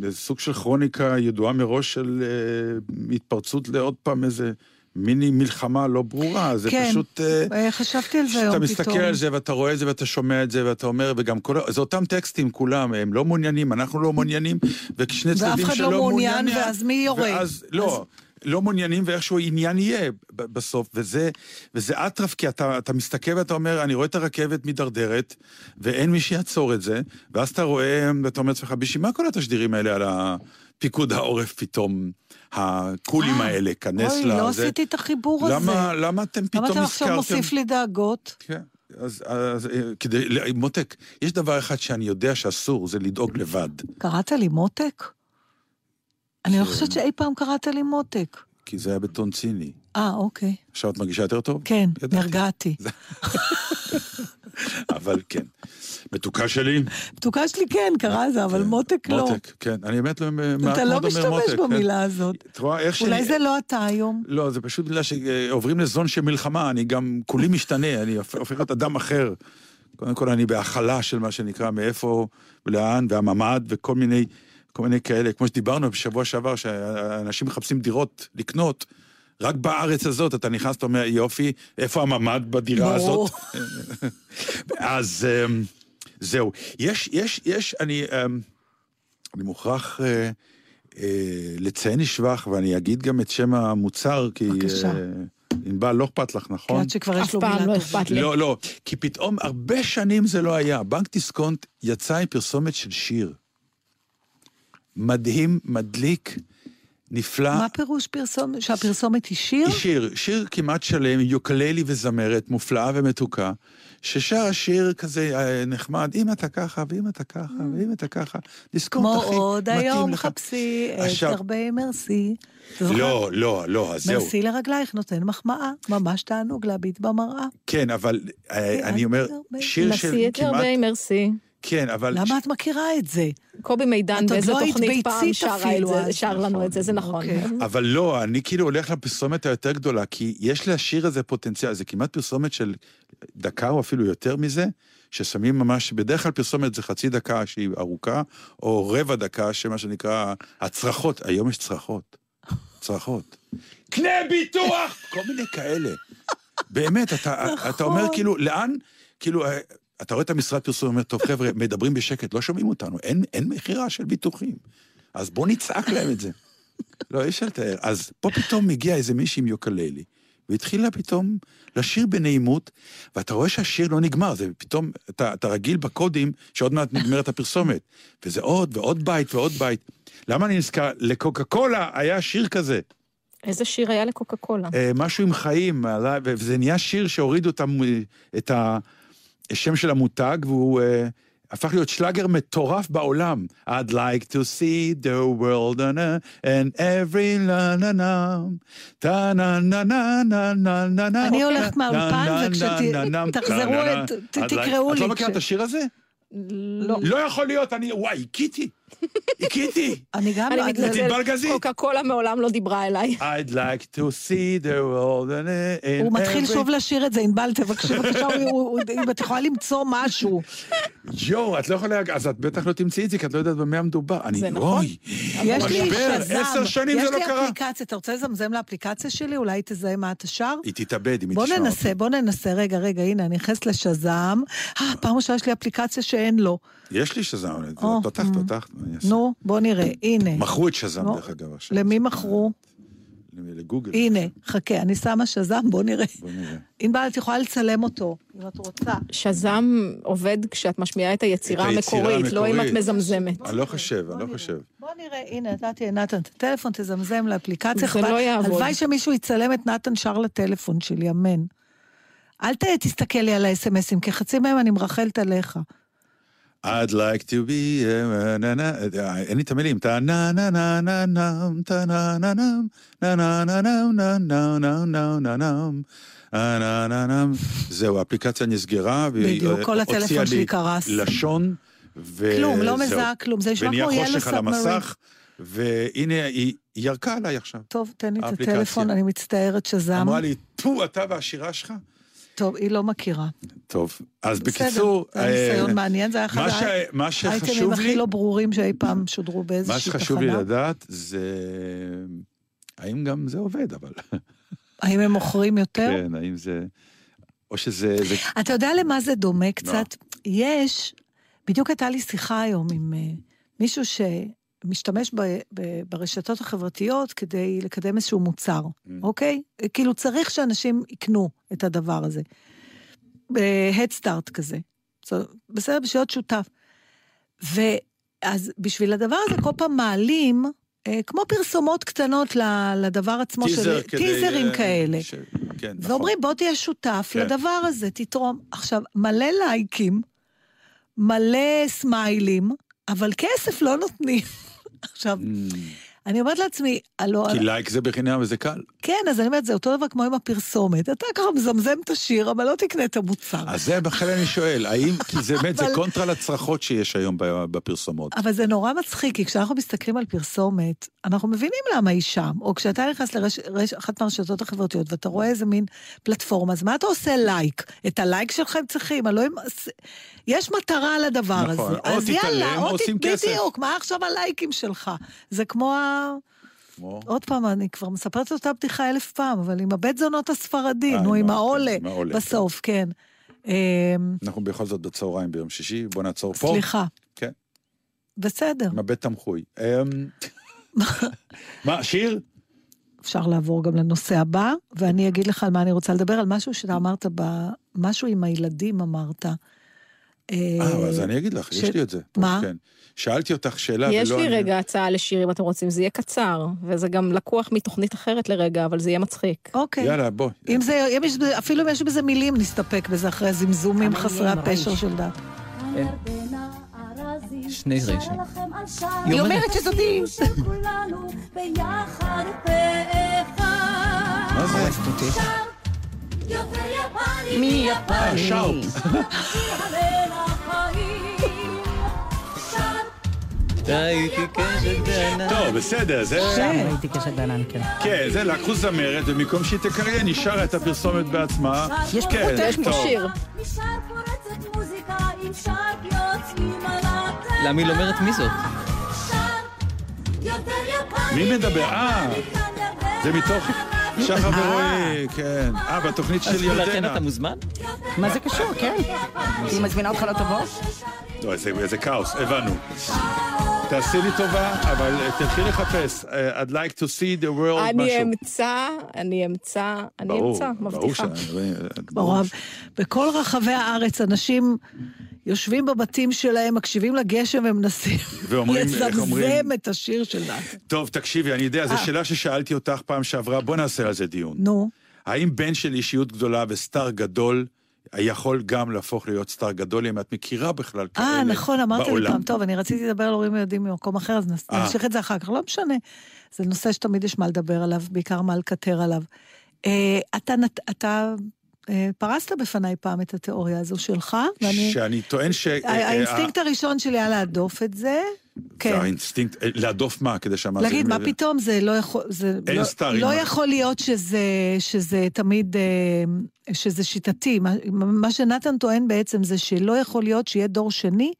[SPEAKER 1] זה סוג של כרוניקה ידועה מראש של אה, התפרצות לעוד פעם איזה מיני מלחמה לא ברורה. זה
[SPEAKER 2] כן.
[SPEAKER 1] פשוט... אה,
[SPEAKER 2] חשבתי על זה היום
[SPEAKER 1] אתה
[SPEAKER 2] פתאום.
[SPEAKER 1] מסתכל על זה ואתה רואה את זה ואתה שומע את זה ואתה אומר, וגם כל... זה אותם טקסטים כולם, הם לא מעוניינים, אנחנו לא מעוניינים, וכשני
[SPEAKER 2] ואף
[SPEAKER 1] צדדים
[SPEAKER 2] אחד
[SPEAKER 1] שלא
[SPEAKER 2] לא מעוניין,
[SPEAKER 1] מעוניין,
[SPEAKER 2] ואז מי יורה?
[SPEAKER 1] ואז, לא. לא מעוניינים ואיכשהו עניין יהיה בסוף, וזה, וזה אטרף, כי אתה, אתה מסתכל ואתה אומר, אני רואה את הרכבת מידרדרת, ואין מי שיעצור את זה, ואז אתה רואה, ואתה אומר לעצמך, בשביל מה כל התשדירים האלה על הפיקוד העורף פתאום, הקולים
[SPEAKER 2] אה,
[SPEAKER 1] האלה, כנס
[SPEAKER 2] אוי,
[SPEAKER 1] לזה?
[SPEAKER 2] לא עשיתי את החיבור הזה.
[SPEAKER 1] למה, למה אתם פתאום
[SPEAKER 2] למה אתה? עכשיו מוסיף לי דאגות?
[SPEAKER 1] כן, אז, אז אה, כדי, מותק, יש דבר אחד שאני יודע שאסור, זה לדאוג לבד.
[SPEAKER 2] קראת לי מותק? אני לא
[SPEAKER 1] כן.
[SPEAKER 2] חושבת שאי פעם קראת לי מותק.
[SPEAKER 1] כי זה היה בטון ציני.
[SPEAKER 2] אה, אוקיי.
[SPEAKER 1] עכשיו את מרגישה יותר טוב?
[SPEAKER 2] כן. נרגעתי. (laughs)
[SPEAKER 1] אבל כן. מתוקה שלי,
[SPEAKER 2] מתוקה שלי כן, קרא זה, אבל
[SPEAKER 1] כן,
[SPEAKER 2] מותק לא.
[SPEAKER 1] מותק, כן. אני באמת לא- מעט
[SPEAKER 2] אתה לא
[SPEAKER 1] אומר מותק.
[SPEAKER 2] משתמש
[SPEAKER 1] כן.
[SPEAKER 2] במילה הזאת.
[SPEAKER 1] את רואה איך
[SPEAKER 2] אולי
[SPEAKER 1] שאני-
[SPEAKER 2] זה לא אתה היום.
[SPEAKER 1] לא, זה פשוט בגלל שעוברים לזון של מלחמה, אני גם, כולי משתנה, אני הופ- הופך להיות אדם אחר. קודם כל, אני בהכלה של מה שנקרא, מאיפה ולאן, והממ"ד, וכל מיני, כל מיני כאלה. כמו שדיברנו בשבוע שעבר, שאנשים מחפשים דירות לקנות. רק בארץ הזאת אתה נכנס, אתה אומר, יופי, איפה הממ"ד בדירה. הזאת? (laughs) אז אמ, זהו. יש, יש, יש, אני, אמ, אני מוכרח אה, אה, לציין לשבח, ואני אגיד גם את שם המוצר, כי...
[SPEAKER 2] בבקשה.
[SPEAKER 1] אה, ענבל, לא אכפת לך,
[SPEAKER 2] כי
[SPEAKER 1] נכון?
[SPEAKER 2] עד שכבר יש
[SPEAKER 4] אף
[SPEAKER 2] לו
[SPEAKER 4] פעם
[SPEAKER 2] מילה
[SPEAKER 4] לא
[SPEAKER 2] טובה.
[SPEAKER 4] אכפת לי.
[SPEAKER 1] לא, לא, כי פתאום הרבה שנים זה לא היה. בנק דיסקונט יצא עם פרסומת של שיר. מדהים, מדליק, נפלא.
[SPEAKER 2] מה פירוש פרסומת? שהפרסומת היא שיר?
[SPEAKER 1] היא שיר, שיר כמעט שלם, יוקללי וזמרת, מופלאה ומתוקה, ששרה שיר כזה אה, נחמד, אם אתה ככה, ואם אתה ככה, ואם אתה ככה,
[SPEAKER 2] כמו
[SPEAKER 1] אחי,
[SPEAKER 2] עוד
[SPEAKER 1] מתאים
[SPEAKER 2] היום
[SPEAKER 1] לך.
[SPEAKER 2] חפשי את הרבה מרסי.
[SPEAKER 1] לא, לא, לא, אז זהו.
[SPEAKER 2] מרסי לרגלייך נותן מחמאה, ממש תענוג להביט במראה.
[SPEAKER 1] כן, אבל אה, אני אומר, שיר של
[SPEAKER 4] נשיא את
[SPEAKER 1] כמעט...
[SPEAKER 4] הרבה מרסי.
[SPEAKER 1] כן, אבל...
[SPEAKER 2] למה את מכירה את זה?
[SPEAKER 4] קובי מידן באיזה
[SPEAKER 2] לא
[SPEAKER 4] תוכנית פעם שרה את
[SPEAKER 2] אפילו
[SPEAKER 4] זה. שר לנו את זה, זה נכון.
[SPEAKER 2] אוקיי.
[SPEAKER 1] אבל לא, אני כאילו הולך לפרסומת היותר גדולה, כי יש לשיר הזה פוטנציאל, זה כמעט פרסומת של דקה או אפילו יותר מזה, ששמים ממש, בדרך כלל פרסומת זה חצי דקה שהיא ארוכה, או רבע דקה, שמה שנקרא הצרחות, היום יש צרחות. צרחות. קנה ביטוח! (laughs) כל מיני כאלה. באמת, אתה, אתה אומר
[SPEAKER 2] נכון.
[SPEAKER 1] כאילו, לאן, כאילו, אתה רואה את המשרד פרסום, אומר, טוב, חבר'ה, מדברים בשקט, לא שומעים אותנו, אין, אין מכירה של ביטוחים. אז בוא נצעק להם את זה. לא, אי אפשר לתאר. אז פה פתאום מגיע איזה מישהי עם יוקללי, והתחילה פתאום לשיר בנעימות, ואתה רואה שהשיר לא נגמר, זה פתאום, אתה, אתה רגיל בקודים שעוד מעט נגמרת הפרסומת. וזה עוד ועוד בית ועוד בית. למה אני נזכר? לקוקה קולה היה שיר כזה.
[SPEAKER 4] איזה שיר היה לקוקה קולה?
[SPEAKER 1] אה, משהו עם חיים, וזה נהיה שיר שהורידו את, המ... את השם של המותג, והוא אה, הפך להיות שלאגר מטורף בעולם. I'd like to see the world on a, and every na na na ta na na na na na na na
[SPEAKER 2] אני הולכת מהאולפן, וכשתחזרו, תקראו
[SPEAKER 1] את
[SPEAKER 2] לי.
[SPEAKER 1] לא מכירה את השיר הזה?
[SPEAKER 4] לא.
[SPEAKER 1] לא יכול להיות, אני, וואי, הכיתי. הכיתי.
[SPEAKER 2] אני גם...
[SPEAKER 4] אני
[SPEAKER 2] זה-
[SPEAKER 4] מתנצלת. קוקה קולה מעולם לא דיברה אליי.
[SPEAKER 1] I'd like to see the world a, and
[SPEAKER 2] הוא מתחיל
[SPEAKER 1] every
[SPEAKER 2] שוב לשיר את זה, ענבל, תבקשי בבקשה, אם את יכולה למצוא משהו.
[SPEAKER 1] יואו, את לא יכולה... אז את בטח לא תמצאי את זה, כי את לא יודעת במה מדובר. אני...
[SPEAKER 4] זה נכון.
[SPEAKER 1] אוי,
[SPEAKER 2] יש לי
[SPEAKER 1] משבר,
[SPEAKER 2] שזם,
[SPEAKER 1] עשר שנים זה לא
[SPEAKER 2] יש
[SPEAKER 1] קרה.
[SPEAKER 2] לי אפליקציה, אתה רוצה לזמזם לאפליקציה שלי? אולי תזהה מה אתה שר?
[SPEAKER 1] היא תתאבד אם היא
[SPEAKER 2] בוא
[SPEAKER 1] תשמע
[SPEAKER 2] ננסה, בוא ננסה, רגע, רגע, הנה, אני נכנסת לשזם. אה, פעם ראשונה יש לי אפליקציה שאין לו.
[SPEAKER 1] יש לי שזם,
[SPEAKER 2] או,
[SPEAKER 1] תותח,
[SPEAKER 2] נו, בוא נראה, הנה.
[SPEAKER 1] מכרו את שזם,
[SPEAKER 2] נו,
[SPEAKER 1] דרך אגב, עכשיו.
[SPEAKER 2] למי מכרו?
[SPEAKER 1] לגוגל.
[SPEAKER 2] הנה, חכה, אני שמה שזם, בוא נראה.
[SPEAKER 1] בוא נראה.
[SPEAKER 2] ענבל, את יכולה לצלם אותו, אם את רוצה.
[SPEAKER 4] שזם עובד כשאת משמיעה את היצירה
[SPEAKER 1] את היצירה
[SPEAKER 4] המקורית, לא אם את. מזמזמת.
[SPEAKER 1] אני לא חושב, אני לא. חושב.
[SPEAKER 2] בוא נראה, הנה, נתתי לנתן את הטלפון, תזמזם לאפליקציה.
[SPEAKER 4] זה לא יעבוד.
[SPEAKER 2] הלוואי שמישהו יצלם את נתן שר לטלפון שלי, אמן. אל תסתכל לי על האס.אם.אסים, כי חצי מהם אני מרחלת עליך.
[SPEAKER 1] I'd like to be... אה, נה, נה, אה, אין לי את המילים. טה נה נה נה נה נם, טה נה נה נם, נה נה נה נם, נה נה נה נה נה נם. אה, נה נה נם. זהו, האפליקציה נסגרה, והיא אה, הוציאה לי. לשון, וזהו.
[SPEAKER 2] כלום, לא מזהה כלום, זה נשמע כמו ילד סאבמרין.
[SPEAKER 1] והנה, היא ירקה עליי עכשיו.
[SPEAKER 2] טוב, תן לי את. הטלפון, אני מצטערת שזם.
[SPEAKER 1] אמרה לי, טו, אתה והשירה שלך?
[SPEAKER 2] טוב, היא לא מכירה.
[SPEAKER 1] טוב, אז
[SPEAKER 2] בסדר,
[SPEAKER 1] בקיצור...
[SPEAKER 2] זה היה ניסיון
[SPEAKER 1] אה,
[SPEAKER 2] מעניין, זה היה אחד
[SPEAKER 1] מה ש- מה
[SPEAKER 2] האייטמים הכי לא ברורים שאי פעם שודרו
[SPEAKER 1] מה
[SPEAKER 2] באיזושהי תחנה.
[SPEAKER 1] שחשוב לי לדעת זה... האם גם זה עובד, אבל...
[SPEAKER 2] האם הם מוכרים יותר?
[SPEAKER 1] כן, האם זה... או שזה... זה...
[SPEAKER 2] אתה יודע למה זה דומה קצת? יש, בדיוק הייתה לי שיחה היום עם אה, מישהו שמשתמש ב, ב, ברשתות החברתיות כדי לקדם איזשהו מוצר,
[SPEAKER 1] Mm.
[SPEAKER 2] אוקיי? כאילו צריך שאנשים יקנו את הדבר הזה. start כזה. זאת- בסדר, בשביל להיות שותף. ואז בשביל הדבר הזה כל פעם מעלים, אה, כמו פרסומות קטנות לדבר עצמו,
[SPEAKER 1] טיזר
[SPEAKER 2] של,
[SPEAKER 1] כדי...
[SPEAKER 2] טיזרים
[SPEAKER 1] אה,
[SPEAKER 2] כאלה.
[SPEAKER 1] ש... כן, נכון.
[SPEAKER 2] ואומרים, בוא תהיה שותף
[SPEAKER 1] כן.
[SPEAKER 2] לדבר הזה, תתרום. עכשיו, מלא לייקים, מלא סמיילים, אבל כסף לא נותנים. עכשיו,
[SPEAKER 1] Mm,
[SPEAKER 2] אני אומרת לעצמי, הלו,
[SPEAKER 1] כי לייק זה בחינם וזה קל.
[SPEAKER 2] כן, אז אני אומרת, זה אותו דבר כמו עם הפרסומת. אתה ככה מזמזם את השיר, אבל לא תקנה את המוצר.
[SPEAKER 1] אז זה בכלל אני שואל, האם, (laughs) כי זה באמת, זה קונטרה לצרחות שיש היום בפרסומות.
[SPEAKER 2] אבל זה נורא מצחיק, כי כשאנחנו מסתכלים על פרסומת, אנחנו מבינים למה היא שם. או כשאתה נכנס לאחת מהרשתות החברתיות ואתה רואה איזה מין פלטפורמה, אז מה אתה עושה לייק? את הלייק שלך הם צריכים, הלוא הם... יש מטרה לדבר
[SPEAKER 1] נכון,
[SPEAKER 2] הזה.
[SPEAKER 1] או
[SPEAKER 2] אז
[SPEAKER 1] תתעלם, או
[SPEAKER 2] או
[SPEAKER 1] שים
[SPEAKER 2] ת-
[SPEAKER 1] כסף.
[SPEAKER 2] בדיוק, מה עכשיו הלייקים שלך? זה כמו ה...
[SPEAKER 1] כמו-
[SPEAKER 2] עוד פעם, אני כבר מספרת אותה בדיחה אלף פעם, אבל עם הבית זונות הספרדי,
[SPEAKER 1] אה,
[SPEAKER 2] נו,
[SPEAKER 1] עם
[SPEAKER 2] העולה,
[SPEAKER 1] כן,
[SPEAKER 2] בסוף, כן. אמ,
[SPEAKER 1] אנחנו בכל זאת בצהריים ביום שישי, בוא נעצור פה.
[SPEAKER 2] סליחה.
[SPEAKER 1] כן.
[SPEAKER 2] בסדר.
[SPEAKER 1] עם הבית תמחוי. אמ, (laughs) מה, שיר?
[SPEAKER 2] אפשר לעבור גם לנושא הבא, ואני אגיד לך על מה אני רוצה לדבר, על משהו שאתה אמרת. משהו עם הילדים אמרת.
[SPEAKER 1] אה, אז אני אגיד לך, יש לי את זה.
[SPEAKER 2] מה?
[SPEAKER 1] כן. שאלתי אותך שאלה,
[SPEAKER 4] יש לי
[SPEAKER 1] אני-
[SPEAKER 4] רגע הצעה לשיר, אם אתם רוצים, זה יהיה קצר, וזה גם לקוח מתוכנית אחרת לרגע, אבל זה יהיה מצחיק.
[SPEAKER 2] אוקיי.
[SPEAKER 1] יאללה, בוא.
[SPEAKER 2] אם זה, אם יש, בזה- אפילו אם יש בזה מילים, נסתפק בזה אחרי הזמזומים חסרי הפשר של דת.
[SPEAKER 5] שני ריישים.
[SPEAKER 2] היא אומרת שזאתי...
[SPEAKER 1] מה זה?
[SPEAKER 5] הורסת אותי.
[SPEAKER 6] מי
[SPEAKER 1] אה, שאופ.
[SPEAKER 5] הייתי קשת בעיניי.
[SPEAKER 1] טוב, בסדר, זה...
[SPEAKER 2] כן.
[SPEAKER 6] הייתי קשת בענן, כן.
[SPEAKER 1] כן, זה לקחו זמרת, ובמקום שהיא תקריין, היא שרה את הפרסומת בעצמה.
[SPEAKER 6] יש פה
[SPEAKER 1] כן.
[SPEAKER 4] שיר.
[SPEAKER 5] למה היא לא אומרת מי זאת?
[SPEAKER 1] מי מדבר? אה, זה מתוך שחר ורועי, כן. אה, בתוכנית של
[SPEAKER 5] אז לכן
[SPEAKER 1] ירדנה.
[SPEAKER 5] אתה מוזמן?
[SPEAKER 6] מה זה קשור, כן? היא מזמינה אותך תבוא?
[SPEAKER 1] לא, איזה, כאוס, הבנו. תעשי לי טובה, אבל אה, תלכי לחפש. אה, I'd like to see the world
[SPEAKER 4] אני
[SPEAKER 1] משהו.
[SPEAKER 4] אמצא, אני אמצא, אני
[SPEAKER 1] ברור,
[SPEAKER 4] אמצא,
[SPEAKER 1] ברור
[SPEAKER 4] מבטיחה.
[SPEAKER 1] שאני-
[SPEAKER 2] ברור. בכל רחבי הארץ אנשים יושבים בבתים שלהם, מקשיבים לגשם ומנסים
[SPEAKER 1] ואומרים?
[SPEAKER 2] לזמזם את השיר של דת.
[SPEAKER 1] טוב, תקשיבי, אני יודע, זו
[SPEAKER 2] אה.
[SPEAKER 1] שאלה ששאלתי אותך פעם שעברה, בוא נעשה על זה דיון.
[SPEAKER 2] נו,
[SPEAKER 1] האם בן של אישיות גדולה וסטאר גדול יכול גם להפוך להיות סטאר גדול, אם את מכירה בכלל כאלה
[SPEAKER 2] אה, נכון, אמרת לי
[SPEAKER 1] בעולם?
[SPEAKER 2] פעם. טוב, אני רציתי לדבר על הורים וילדים ממקום אחר, אז
[SPEAKER 1] אה.
[SPEAKER 2] נמשיך את זה אחר כך, לא משנה. זה נושא שתמיד יש מה לדבר עליו, בעיקר מה לקטר עליו. אה, אתה אתה אה, פרסת בפניי פעם את התיאוריה הזו שלך, ואני...
[SPEAKER 1] שאני טוען ש... אה,
[SPEAKER 2] האינסטינקט הראשון שלי היה להדוף את זה. כן.
[SPEAKER 1] זה האינסטינקט, אה, להדוף מה? כדי שהמאזינים...
[SPEAKER 2] להגיד, מה. פתאום, זה לא יכול... זה
[SPEAKER 1] אין
[SPEAKER 2] לא,
[SPEAKER 1] סטארים.
[SPEAKER 2] לא יכול להיות שזה, שזה תמיד, אה, שזה שיטתי. מה, מה שנתן טוען בעצם זה שלא יכול להיות שיהיה דור שני,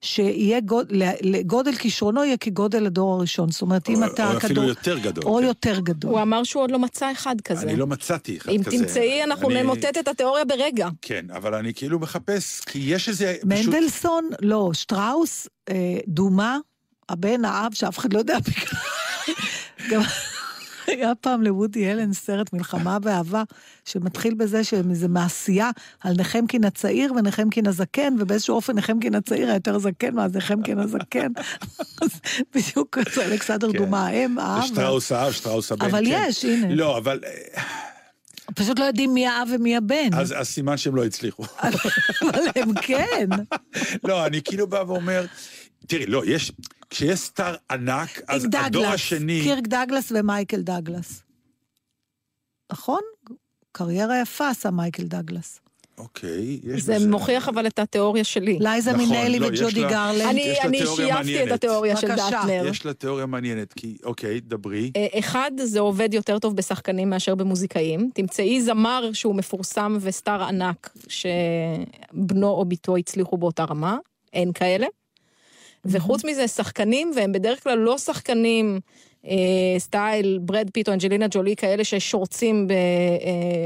[SPEAKER 2] שיהיה גוד, לגודל כישרונו יהיה כגודל הדור הראשון. זאת אומרת, אם
[SPEAKER 1] או-
[SPEAKER 2] אתה
[SPEAKER 1] או אפילו יותר גדול.
[SPEAKER 2] או
[SPEAKER 1] כן.
[SPEAKER 2] יותר גדול.
[SPEAKER 4] הוא אמר שהוא עוד לא מצא אחד כזה.
[SPEAKER 1] אני לא מצאתי אחד
[SPEAKER 4] אם
[SPEAKER 1] כזה.
[SPEAKER 4] תמצאי, אנחנו
[SPEAKER 1] אני-
[SPEAKER 4] נמוטט את התיאוריה ברגע.
[SPEAKER 1] כן, אבל אני כאילו מחפש, כי יש איזה... פשוט...
[SPEAKER 2] מנדלסון, לא, שטראוס, אה, דומה, הבן, האב, שאף אחד לא יודע בכלל. (laughs) גם היה פעם לוודי אלן סרט מלחמה ואהבה, שמתחיל בזה שזה מעשייה על נחמקין הצעיר ונחמקין הזקן, ובאיזשהו אופן נחמקין הצעיר היה יותר זקן מאז נחמקין הזקן. בדיוק זה אלכסנדר
[SPEAKER 1] כן.
[SPEAKER 2] דומה, האם, האב.
[SPEAKER 1] שטראוס האב, שטראוס הבן,
[SPEAKER 2] אבל
[SPEAKER 1] כן.
[SPEAKER 2] יש, הנה.
[SPEAKER 1] לא, אבל... אה,
[SPEAKER 2] פשוט לא יודעים מי האב ומי הבן.
[SPEAKER 1] אז אז סימן שהם לא הצליחו.
[SPEAKER 2] אבל הם כן.
[SPEAKER 1] לא, אני כאילו בא ואומר, תראי, לא, יש, כשיש סטאר ענק, אז
[SPEAKER 2] קירק
[SPEAKER 1] הדור
[SPEAKER 2] דגלס,
[SPEAKER 1] השני...
[SPEAKER 2] קירק דגלס ומייקל דגלס. נכון? קריירה יפה עשה מייקל דגלס.
[SPEAKER 1] אוקיי, יש
[SPEAKER 4] זה
[SPEAKER 1] בזה-
[SPEAKER 4] מוכיח אבל את התיאוריה שלי.
[SPEAKER 2] לייזה
[SPEAKER 1] נכון,
[SPEAKER 2] מינלי
[SPEAKER 1] לא,
[SPEAKER 2] וג'ודי
[SPEAKER 1] לה-
[SPEAKER 2] גרלנד.
[SPEAKER 4] אני אני שייפתי את. התיאוריה של
[SPEAKER 2] בבקשה.
[SPEAKER 4] דטנר.
[SPEAKER 1] יש לה תיאוריה מעניינת, כי, אוקיי, דברי.
[SPEAKER 4] אה, אחד, זה עובד יותר טוב בשחקנים מאשר במוזיקאים. תמצאי זמר שהוא מפורסם וסטאר ענק, שבנו או בתו הצליחו באותה רמה, אין כאלה. וחוץ מזה, שחקנים, והם בדרך כלל לא שחקנים אה, סטייל ברד פיט או אנג'לינה ג'ולי, כאלה ששורצים ב... אה,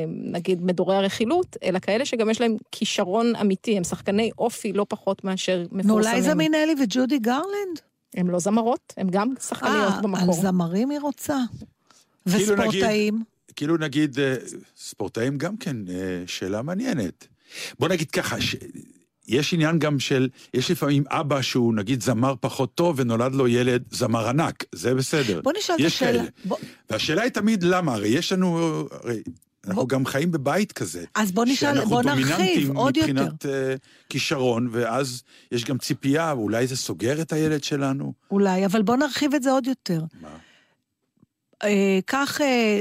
[SPEAKER 4] נגיד מדורי הרכילות, אלא כאלה שגם יש להם כישרון אמיתי, הם שחקני אופי לא פחות מאשר מפורסמים.
[SPEAKER 2] לייזה מינלי וג'ודי גרלנד?
[SPEAKER 4] הם לא זמרות, הם גם שחקניות
[SPEAKER 2] אה, על
[SPEAKER 4] במקור.
[SPEAKER 2] זמרים היא רוצה.
[SPEAKER 1] כאילו
[SPEAKER 2] וספורטאים.
[SPEAKER 1] כאילו נגיד, אה, ספורטאים גם כן, אה, שאלה מעניינת. בוא נגיד ככה, ש... יש עניין גם של, יש לפעמים אבא שהוא נגיד זמר פחות טוב ונולד לו ילד זמר ענק, זה בסדר.
[SPEAKER 2] בוא נשאל את השאלה. בוא-
[SPEAKER 1] והשאלה היא תמיד למה, הרי יש לנו, הרי אנחנו
[SPEAKER 2] בוא-
[SPEAKER 1] גם חיים בבית כזה.
[SPEAKER 2] אז בוא נשאל,
[SPEAKER 1] שאנחנו
[SPEAKER 2] בוא נרחיב
[SPEAKER 1] דומיננטים
[SPEAKER 2] עוד יותר.
[SPEAKER 1] מבחינת אה, כישרון, ואז יש גם ציפייה, אולי זה סוגר את הילד שלנו.
[SPEAKER 2] אולי, אבל בוא נרחיב את זה עוד יותר.
[SPEAKER 1] מה?
[SPEAKER 2] אה, כך, אה,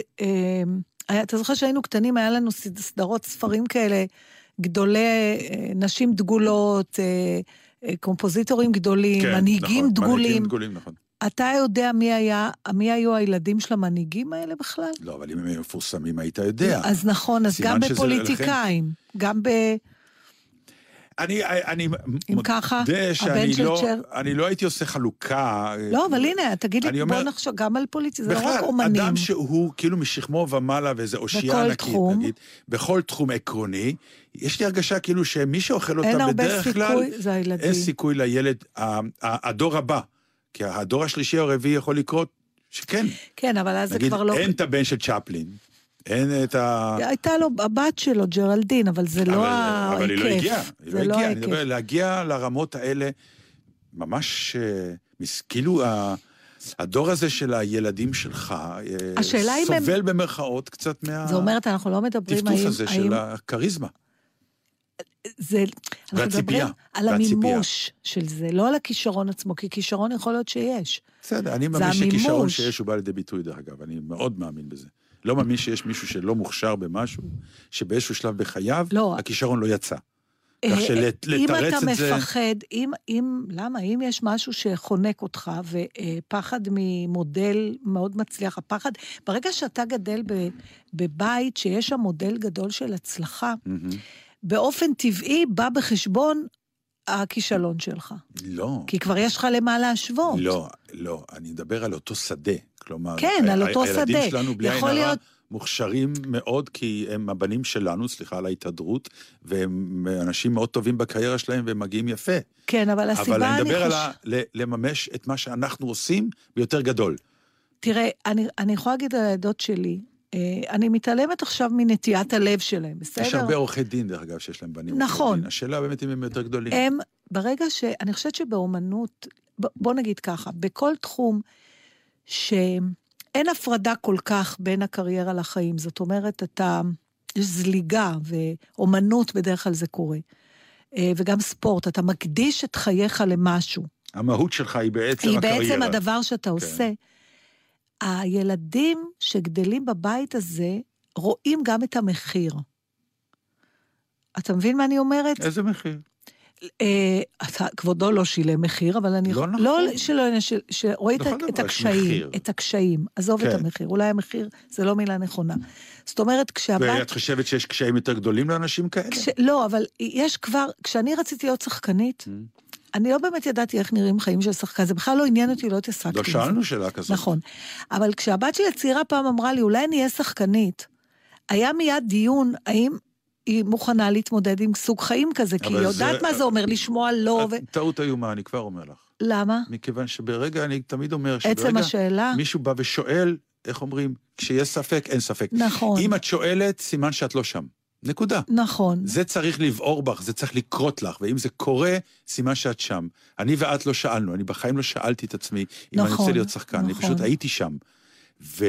[SPEAKER 2] היה- אתה זוכר שהיינו קטנים, היה לנו סד- סדרות ספרים כאלה, גדולי, אה, נשים דגולות, אה, אה, קומפוזיטורים גדולים,
[SPEAKER 1] כן,
[SPEAKER 2] מנהיגים
[SPEAKER 1] נכון,
[SPEAKER 2] דגולים.
[SPEAKER 1] מנהיגים דגולים, נכון.
[SPEAKER 2] אתה יודע מי היה, מי היו הילדים של המנהיגים האלה בכלל?
[SPEAKER 1] לא, אבל אם הם מפורסמים היית יודע.
[SPEAKER 2] אז נכון, אז גם
[SPEAKER 1] שזה
[SPEAKER 2] בפוליטיקאים, גם ב...
[SPEAKER 1] אני, אני
[SPEAKER 2] אם ככה,
[SPEAKER 1] מודה שאני
[SPEAKER 2] הבן של
[SPEAKER 1] לא,
[SPEAKER 2] צ'ר-
[SPEAKER 1] אני לא הייתי עושה חלוקה.
[SPEAKER 2] לא, אבל הנה, תגיד לי,
[SPEAKER 1] אומר-
[SPEAKER 2] בוא נחשוב גם על פוליטיקה, זה לא רק
[SPEAKER 1] בכלל,
[SPEAKER 2] אומנים.
[SPEAKER 1] אדם שהוא כאילו משכמו ומעלה ואיזה אושייה
[SPEAKER 2] בכל
[SPEAKER 1] ענקית,
[SPEAKER 2] תחום.
[SPEAKER 1] נגיד, בכל תחום עקרוני, יש לי הרגשה כאילו שמי שאוכל אותה בדרך כלל,
[SPEAKER 2] סיכוי, זה הילדים.
[SPEAKER 1] אין סיכוי לילד, הדור הבא. כי הדור השלישי או הרביעי יכול לקרות, שכן,
[SPEAKER 2] כן, אבל אז זה
[SPEAKER 1] נגיד,
[SPEAKER 2] כבר לא...
[SPEAKER 1] אין את הבן של צ'פלין, אין את ה...
[SPEAKER 2] הייתה לו, הבת שלו, ג'רלדין, אבל זה לא
[SPEAKER 1] אבל,
[SPEAKER 2] ההיקף.
[SPEAKER 1] אבל היא לא הגיעה, היא
[SPEAKER 2] זה
[SPEAKER 1] לא
[SPEAKER 2] לא
[SPEAKER 1] הגיעה, אני. מדבר, להגיע לרמות האלה, ממש, אה, כאילו הדור הזה של הילדים שלך, אה,
[SPEAKER 2] אם הם-
[SPEAKER 1] סובל במרכאות קצת מה...
[SPEAKER 2] זאת אומרת, אנחנו לא מדברים
[SPEAKER 1] הטפטוף. הזה
[SPEAKER 2] האם
[SPEAKER 1] של הכריזמה.
[SPEAKER 2] זה... אנחנו
[SPEAKER 1] והציפייה,
[SPEAKER 2] מדברים על
[SPEAKER 1] והציפייה.
[SPEAKER 2] המימוש של זה, לא על הכישרון עצמו, כי כישרון יכול להיות שיש.
[SPEAKER 1] בסדר, אני מאמין. שכישרון שיש הוא בא לידי ביטוי, דרך אגב, אני מאוד מאמין בזה. לא מאמין שיש מישהו שלא מוכשר במשהו, שבאיזשהו שלב בחייו,
[SPEAKER 2] לא.
[SPEAKER 1] הכישרון לא יצא.
[SPEAKER 2] אה,
[SPEAKER 1] כך שלתרץ
[SPEAKER 2] אם אתה
[SPEAKER 1] את זה...
[SPEAKER 2] מפחד, אם, אם, למה? אם יש משהו שחונק אותך, ופחד ממודל מאוד מצליח, הפחד, ברגע שאתה גדל ב, בבית שיש שם מודל גדול של הצלחה,
[SPEAKER 1] מהמם.
[SPEAKER 2] באופן טבעי בא בחשבון הכישלון שלך.
[SPEAKER 1] לא.
[SPEAKER 2] כי כבר יש לך למה להשוות.
[SPEAKER 1] לא, לא, אני מדבר על אותו שדה. כלומר,
[SPEAKER 2] כן, על
[SPEAKER 1] ה-
[SPEAKER 2] אותו
[SPEAKER 1] הילדים
[SPEAKER 2] שדה.
[SPEAKER 1] שלנו, בלי עין הרע,
[SPEAKER 2] להיות-
[SPEAKER 1] מוכשרים מאוד, כי הם הבנים שלנו, סליחה על ההתהדרות, והם אנשים מאוד טובים בקריירה שלהם, והם מגיעים יפה.
[SPEAKER 2] כן, אבל הסיבה,
[SPEAKER 1] אבל אני מדבר על
[SPEAKER 2] חוש-
[SPEAKER 1] ה- ל- לממש את מה שאנחנו עושים ביותר גדול.
[SPEAKER 2] תראה, אני, אני יכולה להגיד על העדות שלי, אה, אני מתעלמת עכשיו מנטיית הלב שלהם, בסדר?
[SPEAKER 1] יש הרבה עורכי דין, דרך אגב, שיש להם בנים. עורכי
[SPEAKER 2] נכון.
[SPEAKER 1] דין. השאלה באמת אם הם יותר גדולים.
[SPEAKER 2] הם, ברגע ש... אני חושבת שבאומנות, בוא נגיד ככה, בכל תחום שאין הפרדה כל כך בין הקריירה לחיים, זאת אומרת, אתה... יש זליגה, ואומנות בדרך כלל זה קורה. אה, וגם ספורט, אתה מקדיש את חייך למשהו.
[SPEAKER 1] המהות שלך היא בעצם
[SPEAKER 2] היא
[SPEAKER 1] הקריירה.
[SPEAKER 2] בעצם הדבר שאתה
[SPEAKER 1] כן.
[SPEAKER 2] עושה. הילדים שגדלים בבית הזה רואים גם את המחיר. אתה מבין מה אני אומרת?
[SPEAKER 1] איזה מחיר?
[SPEAKER 2] אה, כבודו לא שילם מחיר, אבל אני...
[SPEAKER 1] לא נכון.
[SPEAKER 2] לא שלא, שרואה את,
[SPEAKER 1] יש
[SPEAKER 2] הקשיים. את הקשיים. עזוב את
[SPEAKER 1] כן.
[SPEAKER 2] המחיר, אולי המחיר זה לא מילה נכונה. זאת אומרת, כשהבת...
[SPEAKER 1] ואת חושבת שיש קשיים יותר גדולים לאנשים כאלה?
[SPEAKER 2] לא, אבל יש כבר... כשאני רציתי להיות שחקנית,
[SPEAKER 1] Mm.
[SPEAKER 2] אני לא באמת ידעתי איך נראים חיים של שחקן, זה בכלל לא עניין אותי, לא התעסקתי
[SPEAKER 1] לא. שאלנו שאלה כזאת.
[SPEAKER 2] נכון. אבל כשהבת שלי הצעירה פעם אמרה לי, אולי אני אהיה שחקנית, היה מיד דיון האם היא מוכנה להתמודד עם סוג חיים כזה, כי היא
[SPEAKER 1] אבל זה-
[SPEAKER 2] יודעת מה זה אומר לשמוע לא, ו...
[SPEAKER 1] טעות איומה, אני כבר אומר לך.
[SPEAKER 2] למה?
[SPEAKER 1] מכיוון שברגע, אני תמיד אומר
[SPEAKER 2] עצם
[SPEAKER 1] שברגע
[SPEAKER 2] השאלה?
[SPEAKER 1] מישהו בא ושואל, איך אומרים, כשיש ספק, אין ספק.
[SPEAKER 2] נכון,
[SPEAKER 1] אם את שואלת, סימן שאת לא שם. נקודה.
[SPEAKER 2] נכון.
[SPEAKER 1] זה צריך לבעור בך, זה צריך לקרות לך, ואם זה קורה, סימן שאת שם. אני ואת לא שאלנו, אני בחיים לא שאלתי את עצמי אם אני
[SPEAKER 2] נכון,
[SPEAKER 1] רוצה להיות שחקן, אני
[SPEAKER 2] נכון.
[SPEAKER 1] פשוט הייתי שם. ו...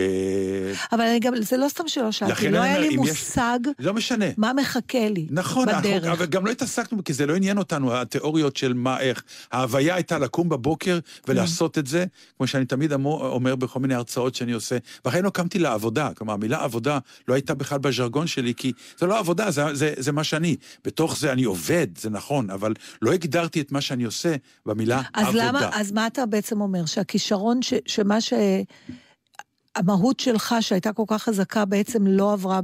[SPEAKER 2] אבל אני גם, זה לא סתם שלא שאלתי, לא היה לי
[SPEAKER 1] אם יש-
[SPEAKER 2] מושג
[SPEAKER 1] לא משנה.
[SPEAKER 2] מה מחכה לי
[SPEAKER 1] נכון,
[SPEAKER 2] בדרך.
[SPEAKER 1] אבל גם לא התעסקנו, כי זה לא עניין אותנו, התיאוריות של מה, איך. ההוויה הייתה לקום בבוקר ולעשות את זה, כמו שאני תמיד אמור, אומר בכל מיני הרצאות שאני עושה. ואחרי לא קמתי לעבודה, כלומר, המילה עבודה לא הייתה בכלל בז'רגון שלי, כי זה לא עבודה, זה, זה, זה מה שאני. בתוך זה אני עובד, זה נכון, אבל לא הגדרתי את מה שאני עושה במילה
[SPEAKER 2] אז
[SPEAKER 1] עבודה.
[SPEAKER 2] למה, אז מה אתה בעצם אומר? שהכישרון, ש, שמה ש... המהות שלך, שהייתה כל כך חזקה, בעצם לא עברה...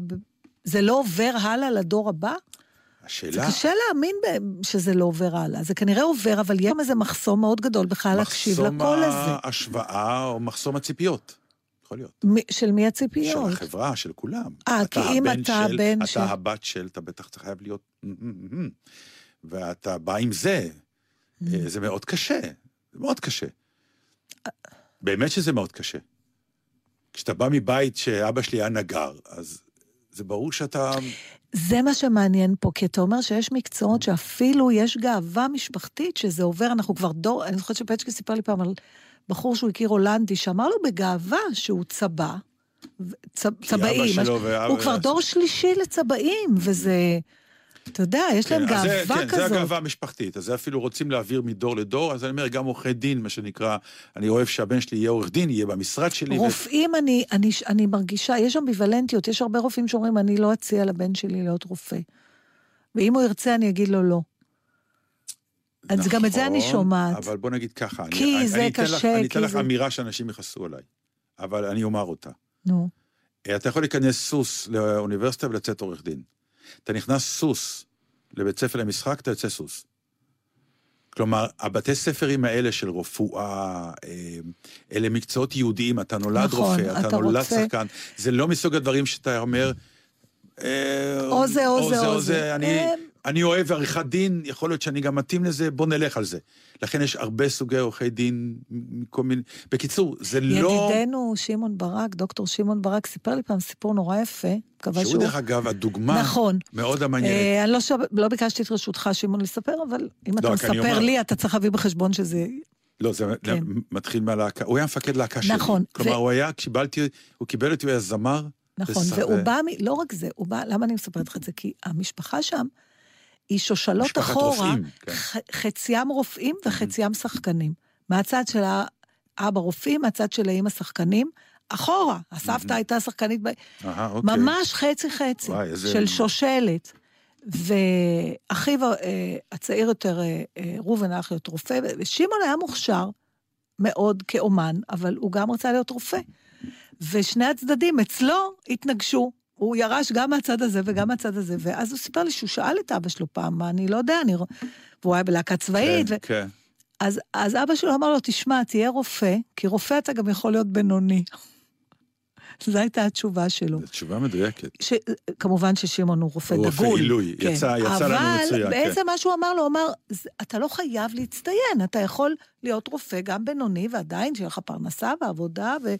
[SPEAKER 2] זה לא עובר הלאה לדור הבא? זה
[SPEAKER 1] השאלה...
[SPEAKER 2] קשה להאמין שזה לא עובר הלאה. זה כנראה עובר, אבל שם איזה מחסום מאוד גדול בכלל להקשיב
[SPEAKER 1] מחסום
[SPEAKER 2] לקול הזה.
[SPEAKER 1] ההשוואה או מחסום הציפיות. יכול להיות.
[SPEAKER 2] מ- של מי
[SPEAKER 1] של
[SPEAKER 2] הציפיות?
[SPEAKER 1] החברה, של כולם.
[SPEAKER 2] אה, כי אם
[SPEAKER 1] הבן
[SPEAKER 2] אתה
[SPEAKER 1] של,
[SPEAKER 2] הבן
[SPEAKER 1] אתה
[SPEAKER 2] של-
[SPEAKER 1] הבת של, אתה בטח חייב להיות... ואתה בא עם זה. אה, זה מאוד קשה. זה מאוד קשה. באמת שזה מאוד קשה. כשאתה בא מבית שאבא שלי היה נגר, אז זה ברור שאתה...
[SPEAKER 2] זה מה שמעניין פה, כי אתה אומר שיש מקצועות שאפילו יש גאווה משפחתית שזה עובר, אנחנו כבר דור, אני זוכרת שפצ'קי סיפר לי פעם על בחור שהוא הכיר הולנדי, שאמר לו בגאווה שהוא צבא, ו- צ-
[SPEAKER 1] כי
[SPEAKER 2] צבאים,
[SPEAKER 1] אבא שלו ואבא-
[SPEAKER 2] הוא כבר דור שלישי לצבאים, וזה, אתה יודע, יש להם
[SPEAKER 1] כן, זה-
[SPEAKER 2] גאווה
[SPEAKER 1] כן, זה
[SPEAKER 2] כזאת.
[SPEAKER 1] הגאווה המשפחתית. אז זה אפילו רוצים להעביר מדור לדור, אז אני אומר, גם עורכי דין, מה שנקרא, אני אוהב שהבן שלי יהיה עורך דין, יהיה במשרד שלי. ו-
[SPEAKER 2] רופאים, אני, אני, אני מרגישה, יש אמביוולנטיות, יש הרבה רופאים שאומרים, אני לא אציע לבן שלי להיות רופא. ואם הוא ירצה, אני אגיד לו לא. אז גם את זה אני
[SPEAKER 1] נכון,
[SPEAKER 2] שומעת.
[SPEAKER 1] אבל בוא נגיד ככה.
[SPEAKER 2] כי
[SPEAKER 1] אני,
[SPEAKER 2] זה
[SPEAKER 1] אני אתן לך,
[SPEAKER 2] קשה,
[SPEAKER 1] אני אתן
[SPEAKER 2] כי
[SPEAKER 1] לך
[SPEAKER 2] זה-
[SPEAKER 1] אמירה שאנשים יכעסו עליי, אבל אני אומר אותה.
[SPEAKER 2] נו.
[SPEAKER 1] אתה יכול להיכנס סוס לאוניברסיטה ולצאת עורך דין. אתה נכנס סוס לבית ספר למשחק, אתה יוצא סוס. כלומר, הבתי ספרים האלה של רפואה, אה, אלה מקצועות יהודיים, אתה נולד
[SPEAKER 2] נכון,
[SPEAKER 1] רופא, אתה
[SPEAKER 2] אתה
[SPEAKER 1] נולד
[SPEAKER 2] רוצה-
[SPEAKER 1] שחקן. זה לא מסוג הדברים שאתה אומר... אה,
[SPEAKER 2] או זה, או זה, או זה.
[SPEAKER 1] אני,
[SPEAKER 2] אה,
[SPEAKER 1] אני אוהב עריכת דין, יכול להיות שאני גם מתאים לזה, בוא נלך על זה. לכן יש הרבה סוגי עורכי דין, מכל מיני... בקיצור, זה לא...
[SPEAKER 2] ידידנו שמעון ברק, דוקטור שמעון ברק, סיפר לי פעם סיפור נורא יפה,
[SPEAKER 1] שהוא
[SPEAKER 2] שהוא...
[SPEAKER 1] דרך אגב הדוגמה
[SPEAKER 2] נכון.
[SPEAKER 1] מאוד המעניינת.
[SPEAKER 2] אה, אני לא, שוב, לא ביקשתי את רשותך, שמעון, לספר, אבל אם אתה
[SPEAKER 1] רק אני
[SPEAKER 2] מספר
[SPEAKER 1] אומר-
[SPEAKER 2] לי, אתה צריך להביא בחשבון שזה...
[SPEAKER 1] לא, זה
[SPEAKER 2] כן.
[SPEAKER 1] מתחיל מהלהקה, הוא היה מפקד להקה שלי.
[SPEAKER 2] נכון,
[SPEAKER 1] כלומר,
[SPEAKER 2] ו-
[SPEAKER 1] הוא היה, קיבלתי, הוא קיבל אותי, הוא היה זמר.
[SPEAKER 2] נכון,
[SPEAKER 1] וש-
[SPEAKER 2] והוא בא, מ- לא רק זה, הוא בא, למה אני מספרת לך את זה? כי המשפחה שם היא שושלות אחורה,
[SPEAKER 1] רופאים, כן.
[SPEAKER 2] חציים רופאים וחציים שחקנים. מהצד של האבא רופאים, מהצד של האמא שחקנים, אחורה. הסבתא הייתה שחקנית, ב...
[SPEAKER 1] אהה, אוקיי.
[SPEAKER 2] ממש חצי-חצי, של שושלת. ואחיו אה, הצעיר יותר, אה, אה, ראובן, היה להיות רופא, ושמעון היה מוכשר מאוד כאומן, אבל הוא גם רצה להיות רופא. ושני הצדדים אצלו התנגשו. הוא ירש גם מהצד הזה וגם מהצד הזה, ואז הוא סיפר לי שהוא שאל את אבא שלו פעם, מה, אני לא יודע, אני... רוא-" והוא היה בלהקה צבאית,
[SPEAKER 1] כן,
[SPEAKER 2] ו...
[SPEAKER 1] כן.
[SPEAKER 2] אז, אז אבא שלו אמר לו, תשמע, תהיה רופא, כי רופא אתה גם יכול להיות בינוני. (laughs) זו הייתה התשובה שלו.
[SPEAKER 1] תשובה מדויקת.
[SPEAKER 2] ש... כמובן ששמעון הוא רופא
[SPEAKER 1] הוא
[SPEAKER 2] דגול.
[SPEAKER 1] רופא עילוי, יצא- יצא לנו מצוין,
[SPEAKER 2] אבל
[SPEAKER 1] כן.
[SPEAKER 2] בעצם מה שהוא אמר לו, הוא אמר, "זה- אתה לא חייב להצטיין, אתה יכול להיות רופא גם בינוני, ועדיין שיהיה לך פרנסה ועבודה, ו...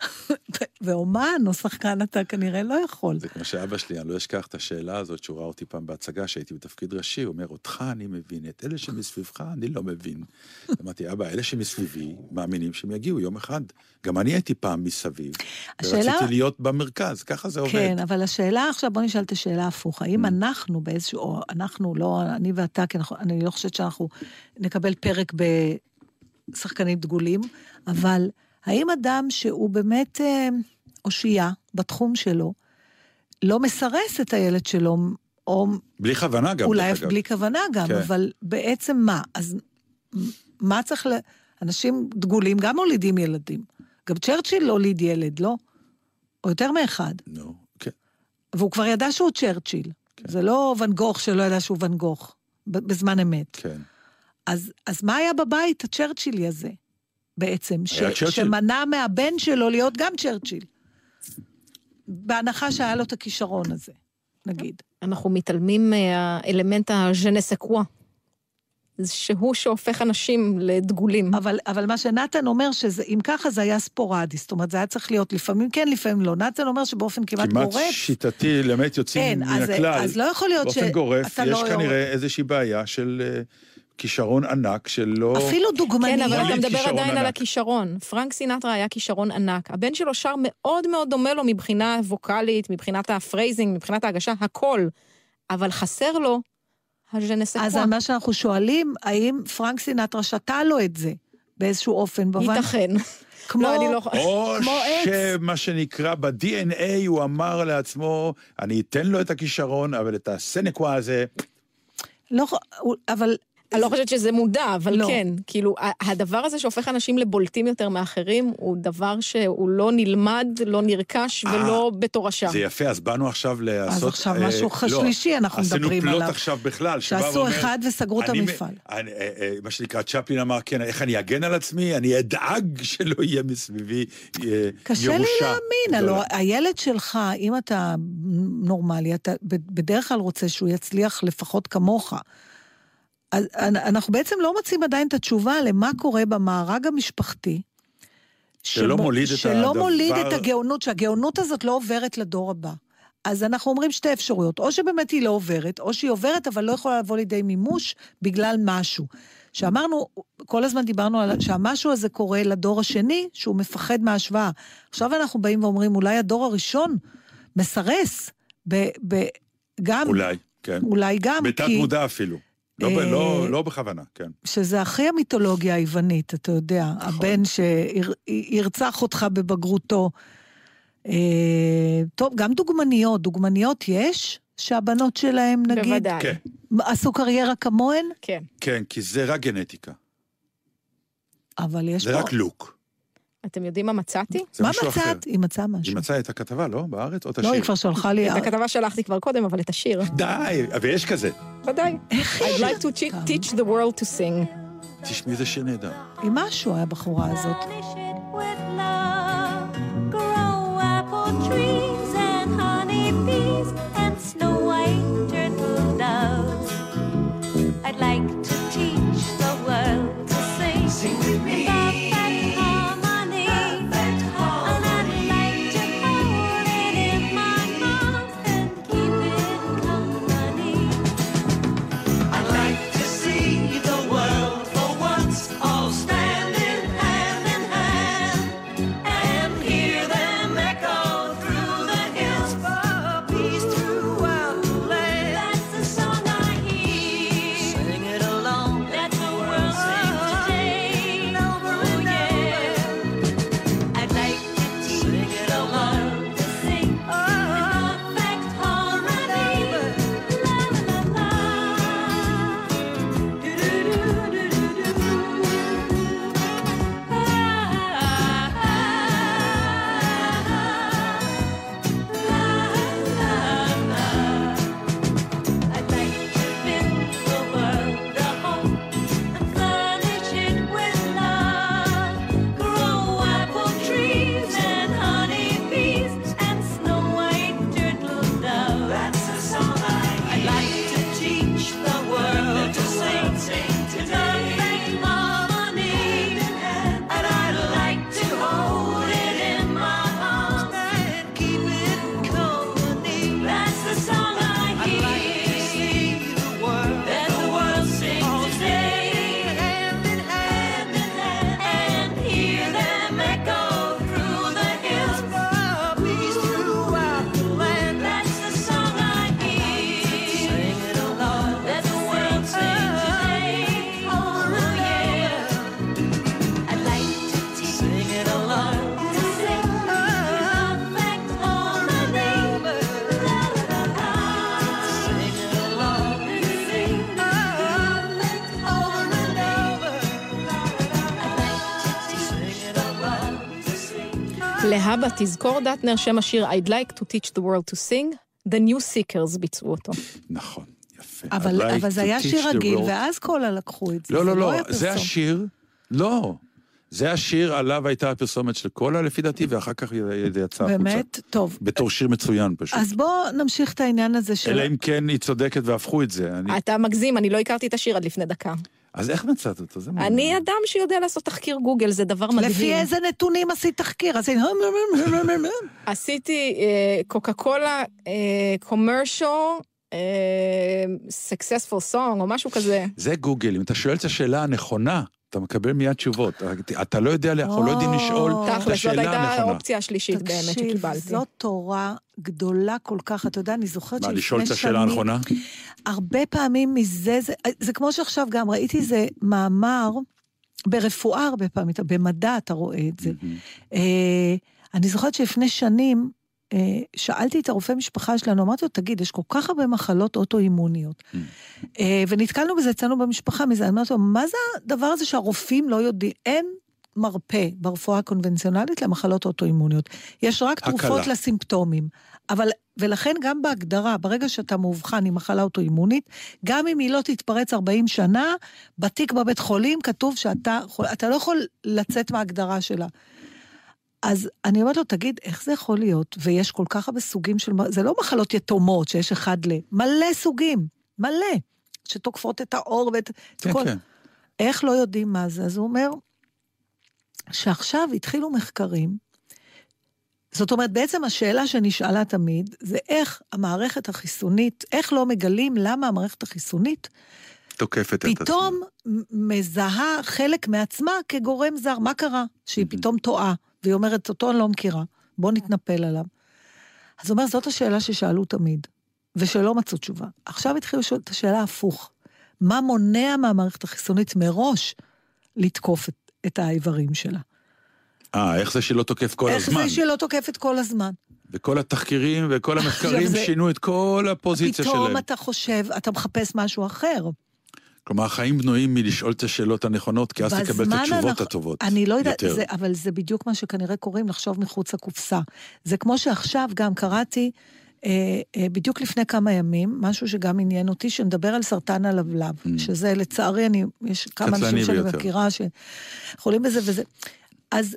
[SPEAKER 2] (laughs) ואומן או שחקן אתה כנראה לא יכול.
[SPEAKER 1] זה כמו שאבא שלי, אני לא אשכח את השאלה הזאת שהוא ראה אותי פעם בהצגה שהייתי בתפקיד ראשי, הוא אומר, אותך אני מבין, את אלה שמסביבך אני לא מבין. (laughs) אמרתי, אבא, אלה שמסביבי מאמינים שהם יגיעו יום אחד. גם אני הייתי פעם מסביב,
[SPEAKER 2] השאלה-
[SPEAKER 1] ורציתי להיות במרכז, ככה זה עובד.
[SPEAKER 2] כן, אבל השאלה עכשיו, בוא נשאל את השאלה ההפוך. האם
[SPEAKER 1] Mm.
[SPEAKER 2] אנחנו באיזשהו, או אנחנו, לא אני ואתה, כי אנחנו, אני לא חושבת שאנחנו נקבל פרק בשחקנים דגולים, אבל האם אדם שהוא באמת אה, אושייה בתחום שלו, לא מסרס את הילד שלו, או
[SPEAKER 1] בלי כוונה גם,
[SPEAKER 2] אולי
[SPEAKER 1] אגב.
[SPEAKER 2] בלי כוונה גם,
[SPEAKER 1] כן.
[SPEAKER 2] אבל בעצם מה? אז מה צריך ל... אנשים דגולים גם מולידים ילדים. גם צ'רצ'יל הוליד ילד, לא? או יותר מאחד.
[SPEAKER 1] נו, כן.
[SPEAKER 2] והוא כבר ידע שהוא צ'רצ'יל.
[SPEAKER 1] כן.
[SPEAKER 2] זה לא ואן גוך שלא ידע שהוא ואן גוך, בזמן אמת.
[SPEAKER 1] כן.
[SPEAKER 2] אז, אז מה היה בבית הצ'רצ'ילי הזה, בעצם? ש,
[SPEAKER 1] צ'רצ'יל.
[SPEAKER 2] שמנע מהבן שלו להיות גם צ'רצ'יל. בהנחה שהיה לו את הכישרון הזה, נגיד.
[SPEAKER 4] אנחנו מתעלמים מהאלמנט הז'נסקווה. שהוא שהופך אנשים לדגולים.
[SPEAKER 2] אבל, אבל מה שנתן אומר, שאם ככה זה היה ספורדי, זאת אומרת, זה היה צריך להיות לפעמים כן, לפעמים לא. נתן אומר שבאופן כמעט,
[SPEAKER 1] כמעט
[SPEAKER 2] גורף,
[SPEAKER 1] שיטתי, למעט יוצאים
[SPEAKER 2] אין,
[SPEAKER 1] מן
[SPEAKER 2] אז,
[SPEAKER 1] הכלל.
[SPEAKER 2] אז לא יכול להיות
[SPEAKER 1] באופן גורף,
[SPEAKER 2] שאתה
[SPEAKER 1] יש
[SPEAKER 2] לא...
[SPEAKER 1] כנראה איזושהי בעיה של... כישרון ענק שלא...
[SPEAKER 7] אפילו
[SPEAKER 4] כן,
[SPEAKER 7] דוגמניות.
[SPEAKER 4] אבל אתה
[SPEAKER 1] הוליד
[SPEAKER 4] מדבר עדיין על
[SPEAKER 1] ענק.
[SPEAKER 4] הכישרון. פרנק סינטרה היה כישרון ענק. הבן שלו שר מאוד מאוד דומה לו מבחינה ווקאלית, מבחינת ה phrasing, מבחינת ההגשה, הכל. אבל חסר לו הז'נסקווה.
[SPEAKER 7] אז על מה שאנחנו שואלים, האם פרנק סינטרה שתל לו את זה באיזשהו אופן? במובן-
[SPEAKER 4] ייתכן. (laughs)
[SPEAKER 7] כמו...
[SPEAKER 4] לא, אני לא...
[SPEAKER 1] או (laughs)
[SPEAKER 7] כמו.
[SPEAKER 1] שמה שנקרא ב-DNA הוא אמר לעצמו, אני אתן לו את הכישרון, אבל את הסנקווה הזה,
[SPEAKER 7] לא, אבל
[SPEAKER 4] אני לא חושבת שזה מודע, אבל
[SPEAKER 7] לא.
[SPEAKER 4] כן. כאילו, הדבר הזה שהופך אנשים לבולטים יותר מאחרים, הוא דבר שהוא לא נלמד, לא נרכש ולא בתורשה.
[SPEAKER 1] זה יפה, אז באנו עכשיו לעשות...
[SPEAKER 7] עכשיו
[SPEAKER 1] אה,
[SPEAKER 7] משהו
[SPEAKER 1] לא,
[SPEAKER 7] שלישי אנחנו מדברים
[SPEAKER 1] עשינו פלוט
[SPEAKER 7] עליו.
[SPEAKER 1] עכשיו בכלל, שבא
[SPEAKER 7] שעשו
[SPEAKER 1] ואומר,
[SPEAKER 7] אחד וסגרו את המפעל.
[SPEAKER 1] אני, אה, אה, מה שנקרא, צ'פלין אמר, כן, איך אני אגן על עצמי? אני אדאג (laughs) שלא יהיה מסביבי אה, ירושה
[SPEAKER 7] קשה לי להאמין. הלוא הילד שלך, אם אתה נורמלי, אתה בדרך כלל רוצה שהוא יצליח לפחות כמוך. אז אנ- אנחנו בעצם לא מוצאים עדיין את התשובה למה קורה במארג המשפחתי.
[SPEAKER 1] שלא
[SPEAKER 7] שבו-
[SPEAKER 1] מוליד את
[SPEAKER 7] שלא
[SPEAKER 1] הדבר-
[SPEAKER 7] מוליד את הגאונות, שהגאונות הזאת לא עוברת לדור הבא. אז אנחנו אומרים שתי אפשרויות, או שבאמת היא לא עוברת, או שהיא עוברת אבל לא יכולה לבוא לידי מימוש בגלל משהו. שאמרנו, כל הזמן דיברנו על שהמשהו הזה קורה לדור השני, שהוא מפחד מההשוואה. עכשיו אנחנו באים ואומרים, אולי הדור הראשון מסרס, ב, ב, גם,
[SPEAKER 1] אולי, כן.
[SPEAKER 7] אולי גם,
[SPEAKER 1] בתת
[SPEAKER 7] כי
[SPEAKER 1] מודע אפילו. לא, ב-
[SPEAKER 7] אה,
[SPEAKER 1] לא, לא בכוונה, כן.
[SPEAKER 7] שזה הכי המיתולוגיה היוונית, אתה יודע,
[SPEAKER 1] נכון.
[SPEAKER 7] הבן שירצח אותך בבגרותו. אה, טוב, גם דוגמניות, דוגמניות יש? שהבנות שלהם, נגיד,
[SPEAKER 4] בוודאי.
[SPEAKER 1] כן,
[SPEAKER 7] עשו קריירה כמוהן?
[SPEAKER 4] כן.
[SPEAKER 1] כן, כי זה רק גנטיקה.
[SPEAKER 7] אבל יש
[SPEAKER 1] זה
[SPEAKER 7] פה...
[SPEAKER 1] רק לוק.
[SPEAKER 4] אתם יודעים מה מצאתי?
[SPEAKER 7] מה. מצאת? היא מצאה משהו.
[SPEAKER 1] היא מצאה את הכתבה, לא? בארץ? או את
[SPEAKER 7] לא, היא
[SPEAKER 1] השיר?
[SPEAKER 7] כבר שלחה לי...
[SPEAKER 4] את הכתבה שלחתי כבר קודם, אבל את השיר.
[SPEAKER 1] די, ויש כזה.
[SPEAKER 4] ודאי. I'd like to te- teach the world to sing.
[SPEAKER 1] תשמעי, זה שיר נהדר.
[SPEAKER 7] היא משהו, הבחורה הזאת.
[SPEAKER 4] להבא תזכור דטנר שם השיר I'd like to teach the world to sing, The New Seekers ביצעו אותו.
[SPEAKER 1] נכון, יפה.
[SPEAKER 7] אבל,
[SPEAKER 1] like
[SPEAKER 7] אבל זה היה שיר רגיל,
[SPEAKER 1] world-
[SPEAKER 7] ואז קולה לקחו את זה.
[SPEAKER 1] לא, לא, לא,
[SPEAKER 7] היה
[SPEAKER 1] זה. השיר, לא. זה השיר עליו הייתה הפרסומת של קולה, לפי דעתי, ואחר כך זה יצא החוצה.
[SPEAKER 7] באמת? טוב.
[SPEAKER 1] בתור שיר מצוין פשוט.
[SPEAKER 7] אז בואו נמשיך את העניין הזה של...
[SPEAKER 1] אלא אם כן היא צודקת והפכו את זה. אני-
[SPEAKER 4] אתה מגזים, אני לא הכרתי את השיר עד לפני דקה.
[SPEAKER 1] אז איך מצאת אותו? זה מעניין.
[SPEAKER 4] אני אדם שיודע לעשות תחקיר גוגל, זה דבר מדהים.
[SPEAKER 7] לפי איזה נתונים עשית תחקיר? עשית...
[SPEAKER 4] עשיתי קוקה קולה קומרשל successful song או משהו כזה.
[SPEAKER 1] זה גוגל, אם אתה שואל את השאלה הנכונה, אתה מקבל מיד תשובות. אתה לא יודע, אנחנו לא יודעים לשאול
[SPEAKER 2] או,
[SPEAKER 1] את
[SPEAKER 4] תכל'ס, זאת
[SPEAKER 1] השאלה
[SPEAKER 4] הייתה
[SPEAKER 1] הנכונה.
[SPEAKER 4] האופציה השלישית באמת
[SPEAKER 2] תקשיב,
[SPEAKER 4] שקיבלתי.
[SPEAKER 2] זאת תורה גדולה כל כך. אתה יודע, אני זוכרת
[SPEAKER 1] מה,
[SPEAKER 2] שלפני
[SPEAKER 1] לשאול את השאלה
[SPEAKER 2] שנים-
[SPEAKER 1] הנכונה?
[SPEAKER 2] הרבה פעמים מזה, זה, זה כמו שעכשיו גם ראיתי איזה מאמר, ברפואה הרבה פעמים, במדע אתה רואה את זה. אה, אני זוכרת שלפני שנים, שאלתי את הרופא משפחה שלנו, אמרתי לו, תגיד, יש כל כך הרבה מחלות אוטואימוניות. אה, ונתקלנו בזה אצלנו במשפחה, מזה, אומרת לו, מה זה הדבר הזה שהרופאים לא יודעים? אין מרפא ברפואה הקונבנציונלית למחלות אוטואימוניות. יש רק
[SPEAKER 1] הקלה.
[SPEAKER 2] תרופות לסימפטומים. אבל, ולכן גם בהגדרה, ברגע שאתה מאובחן עם מחלה אוטואימונית, גם אם היא לא תתפרץ 40 שנה, בתיק בבית חולים כתוב שאתה אתה לא יכול לצאת מההגדרה שלה. אז אני אומרת לו, תגיד, איך זה יכול להיות? ויש כל כך הרבה סוגים של... זה לא מחלות יתומות שיש אחד ל... מלא סוגים, מלא, שתוקפות את העור ואת... את
[SPEAKER 1] כן,
[SPEAKER 2] כל...
[SPEAKER 1] כן.
[SPEAKER 2] איך לא יודעים מה זה? אז הוא אומר שעכשיו התחילו מחקרים, זאת אומרת, בעצם השאלה שנשאלה תמיד, זה איך המערכת החיסונית, איך לא מגלים למה המערכת החיסונית
[SPEAKER 1] תוקפת את עצמה.
[SPEAKER 2] פתאום מזהה חלק מעצמה כגורם זר. מה קרה? שהיא פתאום טועה, והיא אומרת, אותו אני לא מכירה, בוא נתנפל עליו. אז הוא אומר, זאת השאלה ששאלו תמיד, ושלא מצאו תשובה. עכשיו התחילו לשאול את השאלה הפוך. מה מונע מהמערכת החיסונית מראש לתקוף את, את האיברים שלה?
[SPEAKER 1] אה, איך זה שלא תוקף כל
[SPEAKER 2] איך
[SPEAKER 1] הזמן?
[SPEAKER 2] זה שהיא לא תוקפת כל הזמן?
[SPEAKER 1] וכל התחקירים וכל המחקרים
[SPEAKER 2] זה-
[SPEAKER 1] שינו את כל הפוזיציה
[SPEAKER 2] פתאום
[SPEAKER 1] שלהם.
[SPEAKER 2] אתה חושב, אתה מחפש משהו אחר.
[SPEAKER 1] כלומר, החיים בנויים מלשאול את השאלות הנכונות, כי אז תקבל את התשובות
[SPEAKER 2] הנכ-
[SPEAKER 1] הטובות.
[SPEAKER 2] אני לא יודעת, אבל זה בדיוק מה שכנראה קוראים לחשוב מחוץ לקופסה. זה כמו שעכשיו גם קראתי, אה, אה, בדיוק לפני כמה ימים, משהו שגם עניין אותי, שנדבר על סרטן הלבלב,
[SPEAKER 1] Mm.
[SPEAKER 2] שזה לצערי, אני, יש כמה אנשים שאני
[SPEAKER 1] ביותר.
[SPEAKER 2] מכירה שחולים בזה וזה. אז,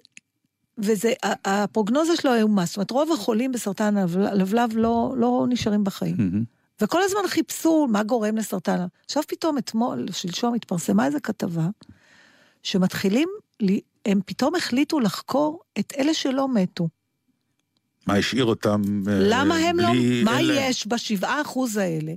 [SPEAKER 2] וזה, הפרוגנוזה שלו איומה, זאת אומרת, רוב החולים בסרטן הלבלב לא, לא נשארים בחיים. וכל הזמן חיפשו מה גורם לסרטן. עכשיו פתאום אתמול, שלשום, התפרסמה איזו כתבה, שמתחילים, לי- הם פתאום החליטו לחקור את אלה שלא מתו.
[SPEAKER 1] מה השאיר אותם... אה,
[SPEAKER 2] למה הם לא...
[SPEAKER 1] בלי-
[SPEAKER 2] מה? יש בשבעה אחוז האלה?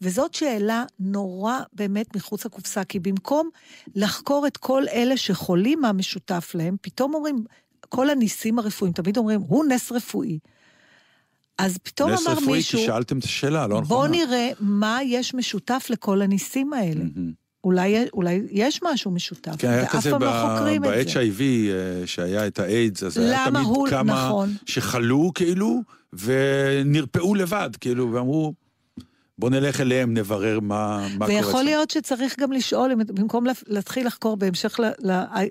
[SPEAKER 2] וזאת שאלה נורא באמת מחוץ לקופסה, כי במקום לחקור את כל אלה שחולים, מה משותף להם, פתאום אומרים, כל הניסים הרפואיים, תמיד אומרים, הוא נס רפואי. אז פתאום אמר
[SPEAKER 1] רפואי,
[SPEAKER 2] מישהו,
[SPEAKER 1] כי שאלתם את השאלה, לא נכונה.
[SPEAKER 2] בוא נראה מה יש משותף לכל הניסים האלה.
[SPEAKER 1] מהמם.
[SPEAKER 2] אולי, אולי יש משהו משותף,
[SPEAKER 1] כן, היה כזה
[SPEAKER 2] פעם לא חוקרים את זה.
[SPEAKER 1] ב-HIV, אה, שהיה את האיידס, אז היה תמיד
[SPEAKER 2] הוא-
[SPEAKER 1] כמה
[SPEAKER 2] נכון.
[SPEAKER 1] שחלו, כאילו, ונרפאו לבד, כאילו, ואמרו, בוא נלך אליהם, נברר מה מה קורה.
[SPEAKER 2] ויכול
[SPEAKER 1] אצלם."
[SPEAKER 2] להיות שצריך גם לשאול, במקום לה- להתחיל לחקור בהמשך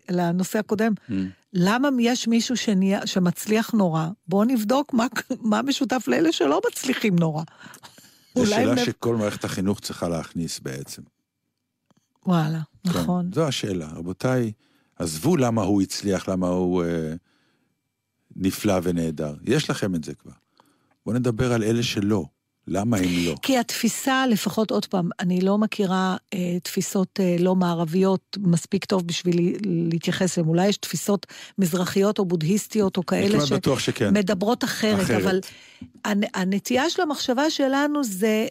[SPEAKER 2] לנושא הקודם,
[SPEAKER 1] Mm.
[SPEAKER 2] למה יש מישהו שנהיה, שמצליח נורא? בואו נבדוק מה, מה משותף לאלה שלא מצליחים נורא.
[SPEAKER 1] זו שאלה
[SPEAKER 2] הם-
[SPEAKER 1] שכל מערכת החינוך צריכה להכניס בעצם.
[SPEAKER 2] וואלה,
[SPEAKER 1] כן,
[SPEAKER 2] נכון.
[SPEAKER 1] זו השאלה. רבותיי, עזבו למה הוא הצליח, למה הוא אה, נפלא ונהדר. יש לכם את זה כבר. בואו נדבר על אלה שלא. למה הם לא?
[SPEAKER 2] כי התפיסה, לפחות עוד פעם, אני לא מכירה אה, תפיסות אה, לא מערביות מספיק טוב בשביל לה- להתייחס אליהן. אולי יש תפיסות מזרחיות או בודהיסטיות או כאלה. שמדברות אחרת,
[SPEAKER 1] אחרת.
[SPEAKER 2] אבל הנ, הנטייה של המחשבה שלנו זה,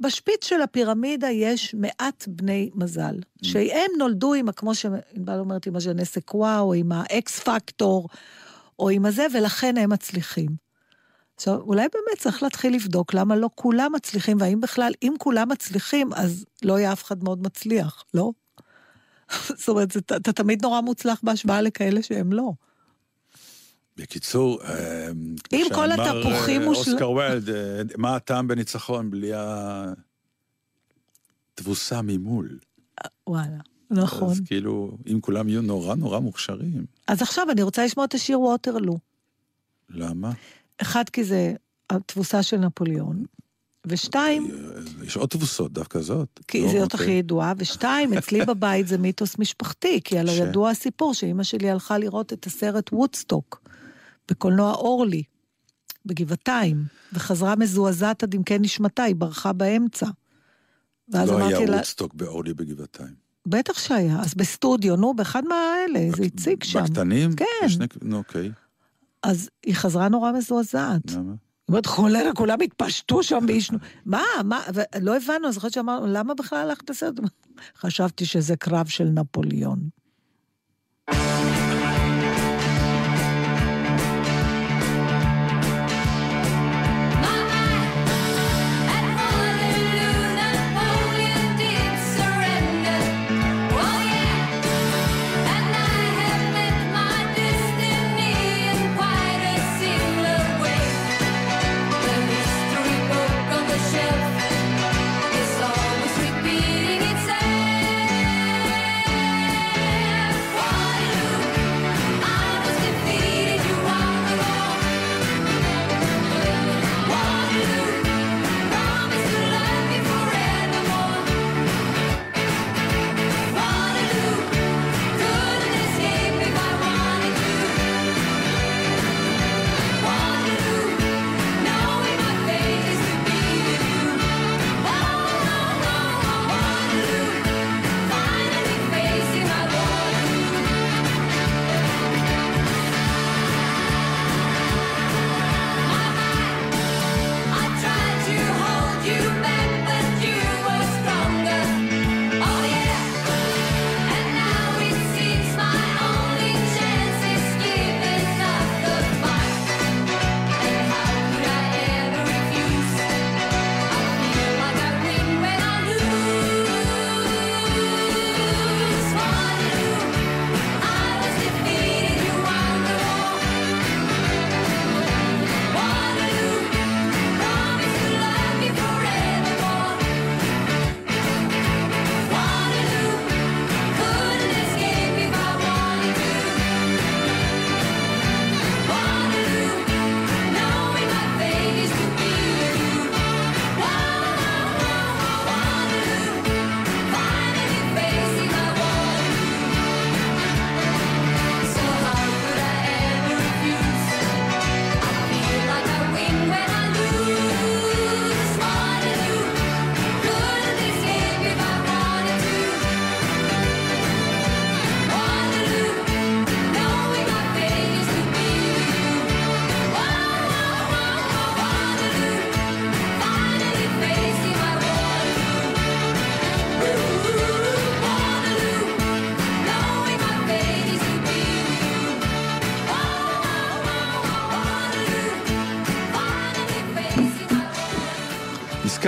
[SPEAKER 2] בשפיץ של הפירמידה יש מעט בני מזל,
[SPEAKER 1] Mm.
[SPEAKER 2] שהם נולדו עם, כמו שענבל אומרת, עם הז'נסקווה, או עם האקס פקטור, או עם הזה, ולכן הם מצליחים. עכשיו, אולי באמת צריך להתחיל לבדוק למה לא כולם מצליחים, והאם בכלל, אם כולם מצליחים, אז לא יהיה אף אחד מאוד מצליח, לא? (laughs) זאת אומרת, זה- אתה תמיד נורא מוצלח בהשוואה לכאלה שהם לא.
[SPEAKER 1] בקיצור, אה,
[SPEAKER 2] אם כל התפוחים
[SPEAKER 1] אה,
[SPEAKER 2] מושל-
[SPEAKER 1] אוסקר ויילד, אה, מה הטעם בניצחון בלי התבוסה ממול?
[SPEAKER 2] וואלה, נכון.
[SPEAKER 1] אז כאילו, אם כולם יהיו נורא נורא מוכשרים,
[SPEAKER 2] אז עכשיו אני רוצה לשמוע את השיר ווטרלו.
[SPEAKER 1] למה?
[SPEAKER 2] אחד, כי זה התבוסה של נפוליאון, ושתיים,
[SPEAKER 1] אה, יש עוד תבוסות, דווקא זאת.
[SPEAKER 2] כי
[SPEAKER 1] לא,
[SPEAKER 2] זאת. הכי ידועה, ושתיים, (laughs) אצלי בבית זה מיתוס משפחתי, כי הלוא
[SPEAKER 1] ש-
[SPEAKER 2] ידוע הסיפור שאימא שלי הלכה לראות את הסרט וודסטוק, בקולנוע אורלי, בגבעתיים, וחזרה מזועזעת עד עמקי נשמתה, היא ברחה באמצע. ואז
[SPEAKER 1] לא
[SPEAKER 2] אמרתי
[SPEAKER 1] היה
[SPEAKER 2] לה,
[SPEAKER 1] וודסטוק באורלי בגבעתיים.
[SPEAKER 2] בטח שהיה, אז בסטודיו, נו, באחד מהאלה, זה הציג שם.
[SPEAKER 1] בקטנים?
[SPEAKER 2] כן.
[SPEAKER 1] בשני- נו, אוקיי.
[SPEAKER 2] אז היא חזרה נורא מזועזעת.
[SPEAKER 1] למה?
[SPEAKER 7] אומרת, חולרה, כולם התפשטו שם ועישנו. מה, מה, ולא הבנו, אז זוכרת שאמרנו, למה בכלל הלכת לסרט? חשבתי שזה קרב של נפוליאון.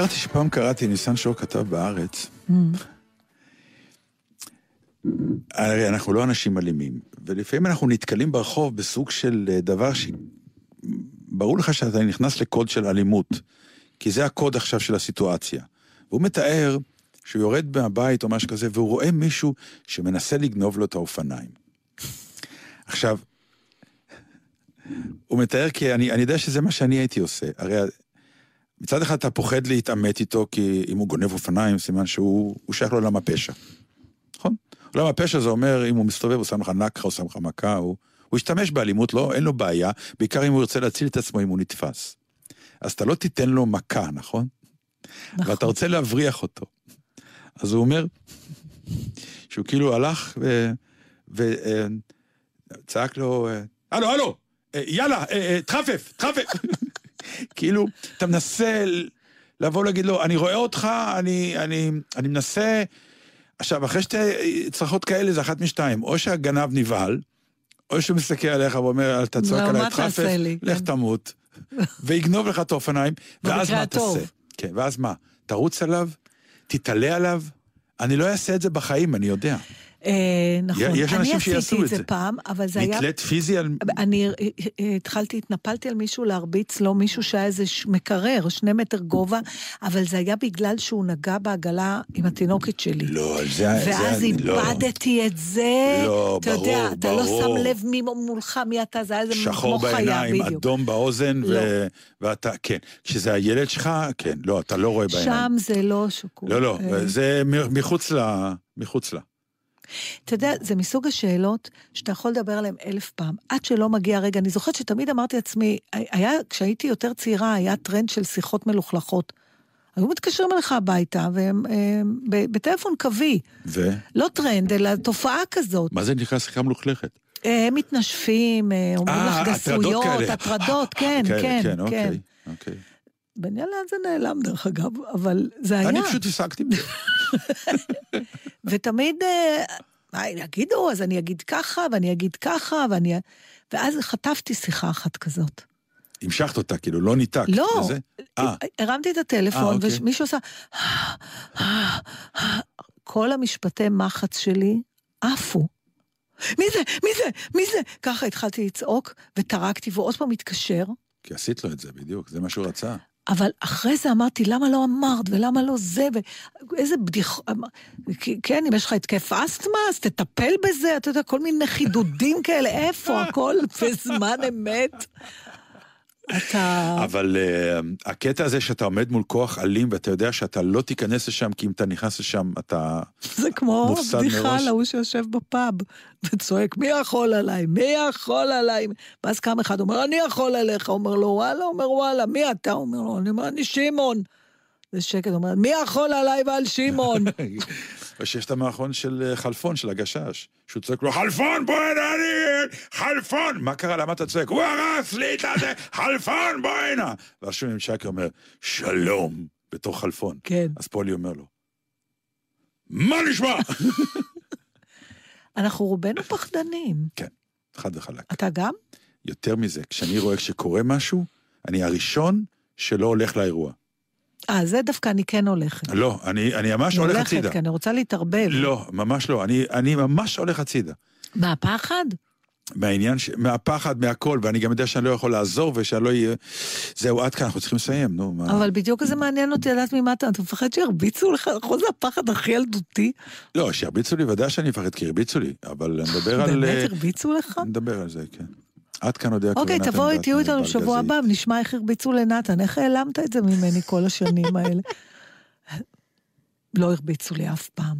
[SPEAKER 1] נזכרתי שפעם קראתי, ניסן שור כתב בארץ, הרי אנחנו לא אנשים אלימים, ולפעמים אנחנו נתקלים ברחוב בסוג של אה, דבר שברור לך שאתה נכנס לקוד של אלימות, כי זה הקוד עכשיו של הסיטואציה. והוא מתאר שהוא יורד מהבית או משהו כזה, והוא רואה מישהו שמנסה לגנוב לו את האופניים. עכשיו, הוא מתאר כי אני, אני יודע שזה מה שאני הייתי עושה. הרי מצד אחד אתה פוחד להתעמת איתו, כי אם הוא גונב אופניים, סימן שהוא הוא שייך לעולם הפשע. נכון? עולם הפשע זה אומר, אם הוא מסתובב, הוא שם לך נקחה, הוא שם לך מכה, הוא, הוא ישתמש באלימות, לא, אין לו בעיה, בעיקר אם הוא ירצה להציל את עצמו אם הוא נתפס. אז אתה לא תיתן לו מכה, נכון?
[SPEAKER 7] נכון.
[SPEAKER 1] ואתה רוצה להבריח אותו. אז הוא אומר שהוא כאילו הלך וצעק לו, אה, הלו, הלו, אה, יאללה, אה, אה, תחפף, תחפף. כאילו, אתה מנסה לבוא להגיד לו, אני רואה אותך, אני, אני, אני מנסה... עכשיו, אחרי שתי צרחות כאלה זה אחת משתיים, או שהגנב נבהל, או שהוא מסתכל עליך ואומר, אל תצעק
[SPEAKER 7] לא,
[SPEAKER 1] עליי, תחפף? לך
[SPEAKER 7] כן.
[SPEAKER 1] תמות, (laughs) ויגנוב לך את האופניים, ואז מה. תעשה? כן, ואז מה? תרוץ עליו? תתעלה עליו? אני לא אעשה את זה בחיים, אני יודע.
[SPEAKER 7] אה, נכון.
[SPEAKER 1] יש אנשים
[SPEAKER 7] אני עשיתי
[SPEAKER 1] את
[SPEAKER 7] זה. פעם, אבל זה היה...
[SPEAKER 1] נתלית פיזי על...
[SPEAKER 7] אני אה, אה, התחלתי, התנפלתי על מישהו להרביץ לו, מישהו שהיה איזה מקרר, שני מטר גובה, אבל זה היה בגלל שהוא נגע בעגלה עם התינוקת שלי.
[SPEAKER 1] לא, זה... זה
[SPEAKER 7] ואז
[SPEAKER 1] לא.
[SPEAKER 7] איבדתי את זה.
[SPEAKER 1] לא,
[SPEAKER 7] אתה יודע,
[SPEAKER 1] ברור,
[SPEAKER 7] אתה לא
[SPEAKER 1] ברור.
[SPEAKER 7] שם לב מי מולך, מי אתה, זה היה איזה
[SPEAKER 1] שחור
[SPEAKER 7] כמו חיה,
[SPEAKER 1] בעיניים,
[SPEAKER 7] בדיוק.
[SPEAKER 1] אדום באוזן,
[SPEAKER 7] לא.
[SPEAKER 1] ו... ואתה, כן. כשזה הילד שלך, כן, לא, אתה לא רואה בעיניים.
[SPEAKER 7] שם זה לא שקול.
[SPEAKER 1] לא, לא, זה מחוץ ל... מחוץ לה.
[SPEAKER 7] אתה יודע, זה מסוג השאלות שאתה יכול לדבר עליהן אלף פעם, עד שלא מגיע הרגע. אני זוכרת שתמיד אמרתי לעצמי, היה, כשהייתי יותר צעירה, היה טרנד של שיחות מלוכלכות. היו מתקשרים אליך הביתה, והם הם, ב- בטלפון קווי.
[SPEAKER 1] ו?
[SPEAKER 7] לא טרנד, אלא תופעה כזאת.
[SPEAKER 1] מה זה נקרא שיחה מלוכלכת?
[SPEAKER 7] הם מתנשפים, אה, אומרים
[SPEAKER 1] אה,
[SPEAKER 7] לך גסויות. הטרדות, כן, כן,
[SPEAKER 1] כן,
[SPEAKER 7] כן.
[SPEAKER 1] אוקיי. אוקיי.
[SPEAKER 2] בן לאן זה נעלם דרך אגב, אבל זה היה.
[SPEAKER 1] אני פשוט הפסקתי בזה. (laughs)
[SPEAKER 2] ותמיד, אה, מה יגידו, אז אני אגיד ככה, ואני אגיד ככה, ואני... ואז חטפתי שיחה אחת כזאת.
[SPEAKER 1] המשכת אותה, כאילו, לא ניתקת.
[SPEAKER 2] לא,
[SPEAKER 1] וזה? אה,
[SPEAKER 2] הרמתי את
[SPEAKER 1] אה,
[SPEAKER 2] הטלפון,
[SPEAKER 1] אוקיי.
[SPEAKER 2] ומישהו עשה... כל המשפטי מחץ שלי עפו. מי זה? מי זה? מי זה? ככה התחלתי לצעוק, וטרקתי, והוא עוד פעם התקשר,
[SPEAKER 1] כי עשית לו את זה, בדיוק, זה מה שהוא רצה.
[SPEAKER 2] אבל אחרי זה אמרתי, למה לא אמרת, ולמה לא זה, ואיזה בדיחה... כן, אם יש לך התקף אסתמה, אז תטפל בזה, אתה יודע, כל מיני חידודים כאלה, איפה הכל (laughs) בזמן אמת? אתה...
[SPEAKER 1] אבל uh, הקטע הזה שאתה עומד מול כוח אלים ואתה יודע שאתה לא תיכנס לשם, כי אם אתה נכנס לשם אתה... (laughs)
[SPEAKER 2] זה כמו בדיחה ההוא שיושב בפאב וצועק, מי יכול עליי? מי יכול עליי? ואז קם אחד, אומר, אני יכול עליך. אומר לו, וואלה, אומר, וואלה, מי אתה? אומר לו, אני אומר, אני שמעון. זה שקט, אומר, מי יכול עליי ועל שמעון? (laughs)
[SPEAKER 1] או שיש את המערכון של אה, חלפון, של הגשש, שהוא צועק לו, חלפון, בוא הנה, אני... חלפון! מה קרה? למה אתה צועק? הוא הרס לי את הזה! חלפון, בוא הנה! ואז שומעים שייקה אומר, שלום, בתור חלפון.
[SPEAKER 2] כן.
[SPEAKER 1] אז פולי אומר לו, מה נשמע? (laughs)
[SPEAKER 2] אנחנו רובנו פחדנים.
[SPEAKER 1] כן, חד וחלק.
[SPEAKER 2] אתה גם?
[SPEAKER 1] יותר מזה, כשאני רואה שקורה משהו, אני הראשון שלא הולך לאירוע.
[SPEAKER 2] אה, זה דווקא אני כן הולכת.
[SPEAKER 1] לא, אני, אני ממש
[SPEAKER 2] אני
[SPEAKER 1] הולך
[SPEAKER 2] הולכת,
[SPEAKER 1] הצידה.
[SPEAKER 2] כי אני רוצה להתערבב.
[SPEAKER 1] לא, ממש לא. אני, אני ממש הולך הצידה.
[SPEAKER 2] מהפחד?
[SPEAKER 1] מהעניין, ש... מהפחד, מהכל, ואני גם יודע שאני לא יכול לעזור ושאני לא אהיה... זהו, עד כאן, אנחנו צריכים לסיים, נו, מה...
[SPEAKER 2] אבל בדיוק זה מעניין אותי לדעת ממה אתה, אתה מפחד שירביצו לך, נכון זה הפחד הכי ילדותי?
[SPEAKER 1] לא, שירביצו לי, ודאי שאני מפחד, כי הרביצו לי, אבל אני מדבר על...
[SPEAKER 2] באמת
[SPEAKER 1] אה,
[SPEAKER 2] הרביצו לך?
[SPEAKER 1] נדבר על זה, כן. עד כאן יודע
[SPEAKER 2] אוקיי,
[SPEAKER 1] נתן
[SPEAKER 2] תבואי, תהיו איתנו. בשבוע הבא, ונשמע איך הרביצו לנתן. איך העלמת את זה ממני כל השנים האלה? לא הרביצו לי אף פעם.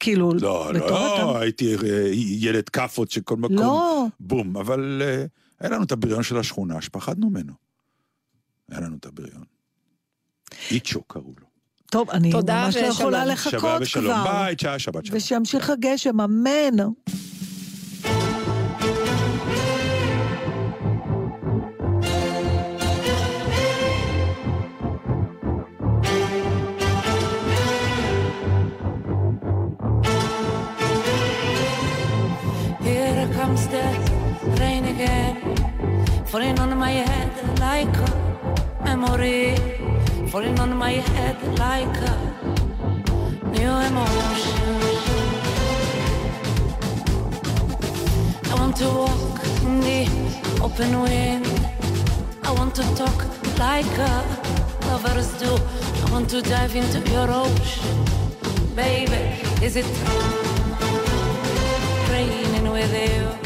[SPEAKER 2] כאילו,
[SPEAKER 1] לא,
[SPEAKER 2] בתור
[SPEAKER 1] לא,
[SPEAKER 2] אתה-
[SPEAKER 1] הייתי אה, ילד כאפות שכל מקום...
[SPEAKER 2] לא,
[SPEAKER 1] בום, אבל אה, היה לנו את הבריון של השכונה שפחדנו ממנו. היה לנו את הבריון. איצ'ו קראו לו.
[SPEAKER 2] טוב, אני
[SPEAKER 4] תודה
[SPEAKER 2] ממש לא
[SPEAKER 4] ושלום.
[SPEAKER 2] יכולה לחכות
[SPEAKER 1] ושלום.
[SPEAKER 2] כבר.
[SPEAKER 1] ביי, צ'אה, שבת שלום.
[SPEAKER 2] ושימשיך הגשם, אמן.
[SPEAKER 7] Falling on my head like a memory, falling on my head like a new emotion. I want to walk in the open wind. I want to talk like a lovers do. I want to dive into your ocean, baby. Is it raining with you?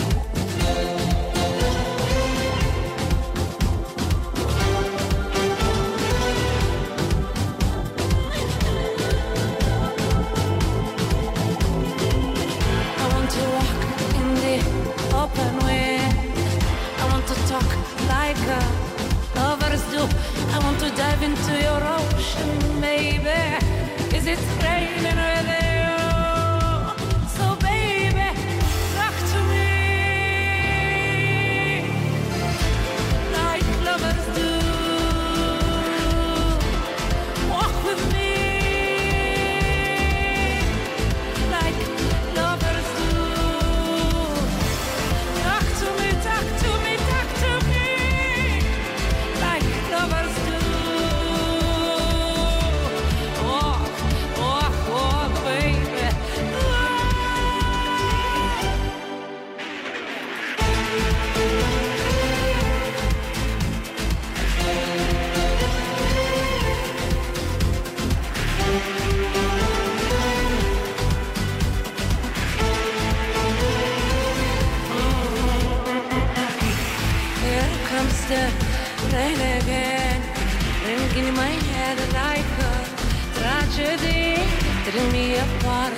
[SPEAKER 7] Tearing me apart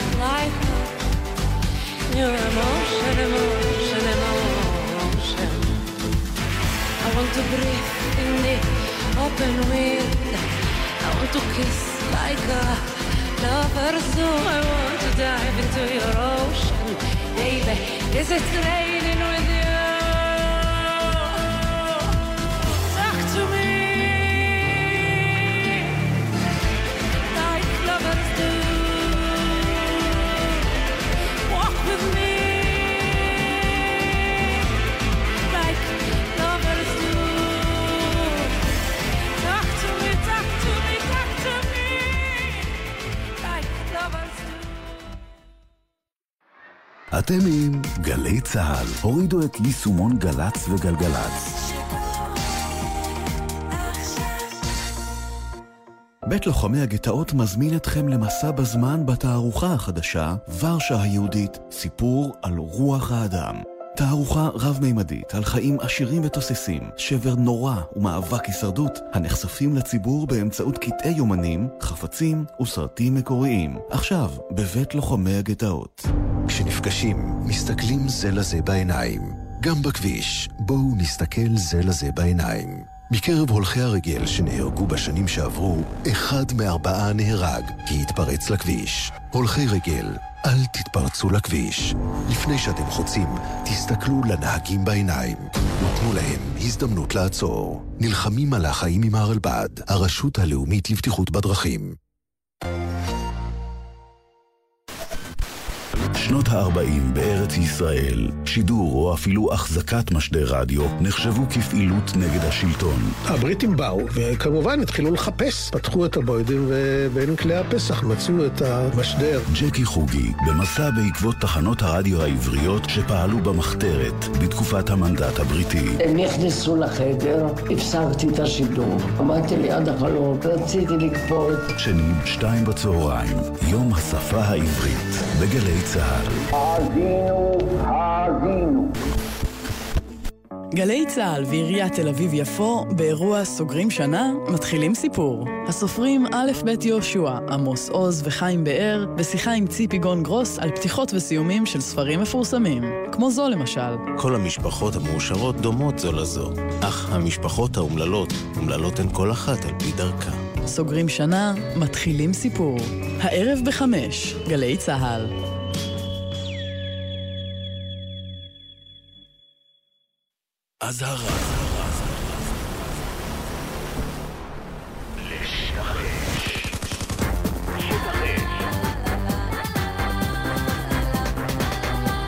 [SPEAKER 7] new emotion, emotion, emotion. I want to breathe in the open wind. I want to kiss like a lover's do. I want to dive into your ocean, baby. Is it raining with you?
[SPEAKER 8] אתם עם גלי צה"ל. הורידו את יישומון גל"צ וגלגלצ. בית לוחמי הגטאות מזמין אתכם למסע בזמן בתערוכה החדשה, ורשה היהודית, סיפור על רוח האדם. תערוכה רב-מימדית על חיים עשירים ותוססים, שבר נורא ומאבק הישרדות, הנחשפים לציבור באמצעות קטעי יומנים, חפצים וסרטים מקוריים. עכשיו, בבית לוחמי הגטאות.
[SPEAKER 9] כשנפגשים, מסתכלים זה לזה בעיניים. גם בכביש, בואו נסתכל זה לזה בעיניים. מקרב הולכי הרגל שנהרגו בשנים שעברו, אחד מארבעה נהרג כי התפרץ לכביש. הולכי רגל, אל תתפרצו לכביש. לפני שאתם חוצים, תסתכלו לנהגים בעיניים ותנו להם הזדמנות לעצור. נלחמים על החיים עם הרלב"ד, הרשות הלאומית לבטיחות בדרכים.
[SPEAKER 8] שנות ה-40 בארץ ישראל, שידור או אפילו החזקת משדר רדיו נחשבו כפעילות נגד השלטון.
[SPEAKER 10] הבריטים באו, וכמובן התחילו לחפש. פתחו את הבוידים, ובין כלי הפסח מצאו את המשדר.
[SPEAKER 8] ג'קי חוגי, במסע בעקבות תחנות הרדיו העבריות שפעלו במחתרת בתקופת המנדט הבריטי.
[SPEAKER 11] הם נכנסו לחדר, הפסקתי את השידור. עמדתי ליד החלון, רציתי לקפוץ.
[SPEAKER 8] שני, שתיים בצהריים, יום השפה העברית, בגלי צה"ל.
[SPEAKER 11] האזינו, האזינו.
[SPEAKER 12] גלי צה"ל ועיריית תל אביב-יפו באירוע סוגרים שנה, מתחילים סיפור. הסופרים א' ב' יהושע, עמוס עוז וחיים באר, בשיחה עם ציפי גון גרוס על פתיחות וסיומים של ספרים מפורסמים. כמו זו למשל.
[SPEAKER 13] כל המשפחות המאושרות דומות זו לזו, אך המשפחות האומללות, אומללות הן כל אחת על פי דרכה.
[SPEAKER 12] סוגרים שנה, מתחילים סיפור. הערב בחמש, גלי צה"ל.
[SPEAKER 8] אזהרה.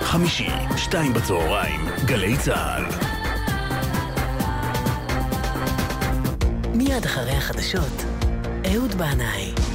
[SPEAKER 8] חמישי, שתיים בצהריים, גלי צה"ל.
[SPEAKER 14] מיד אחרי החדשות, אהוד בנאי.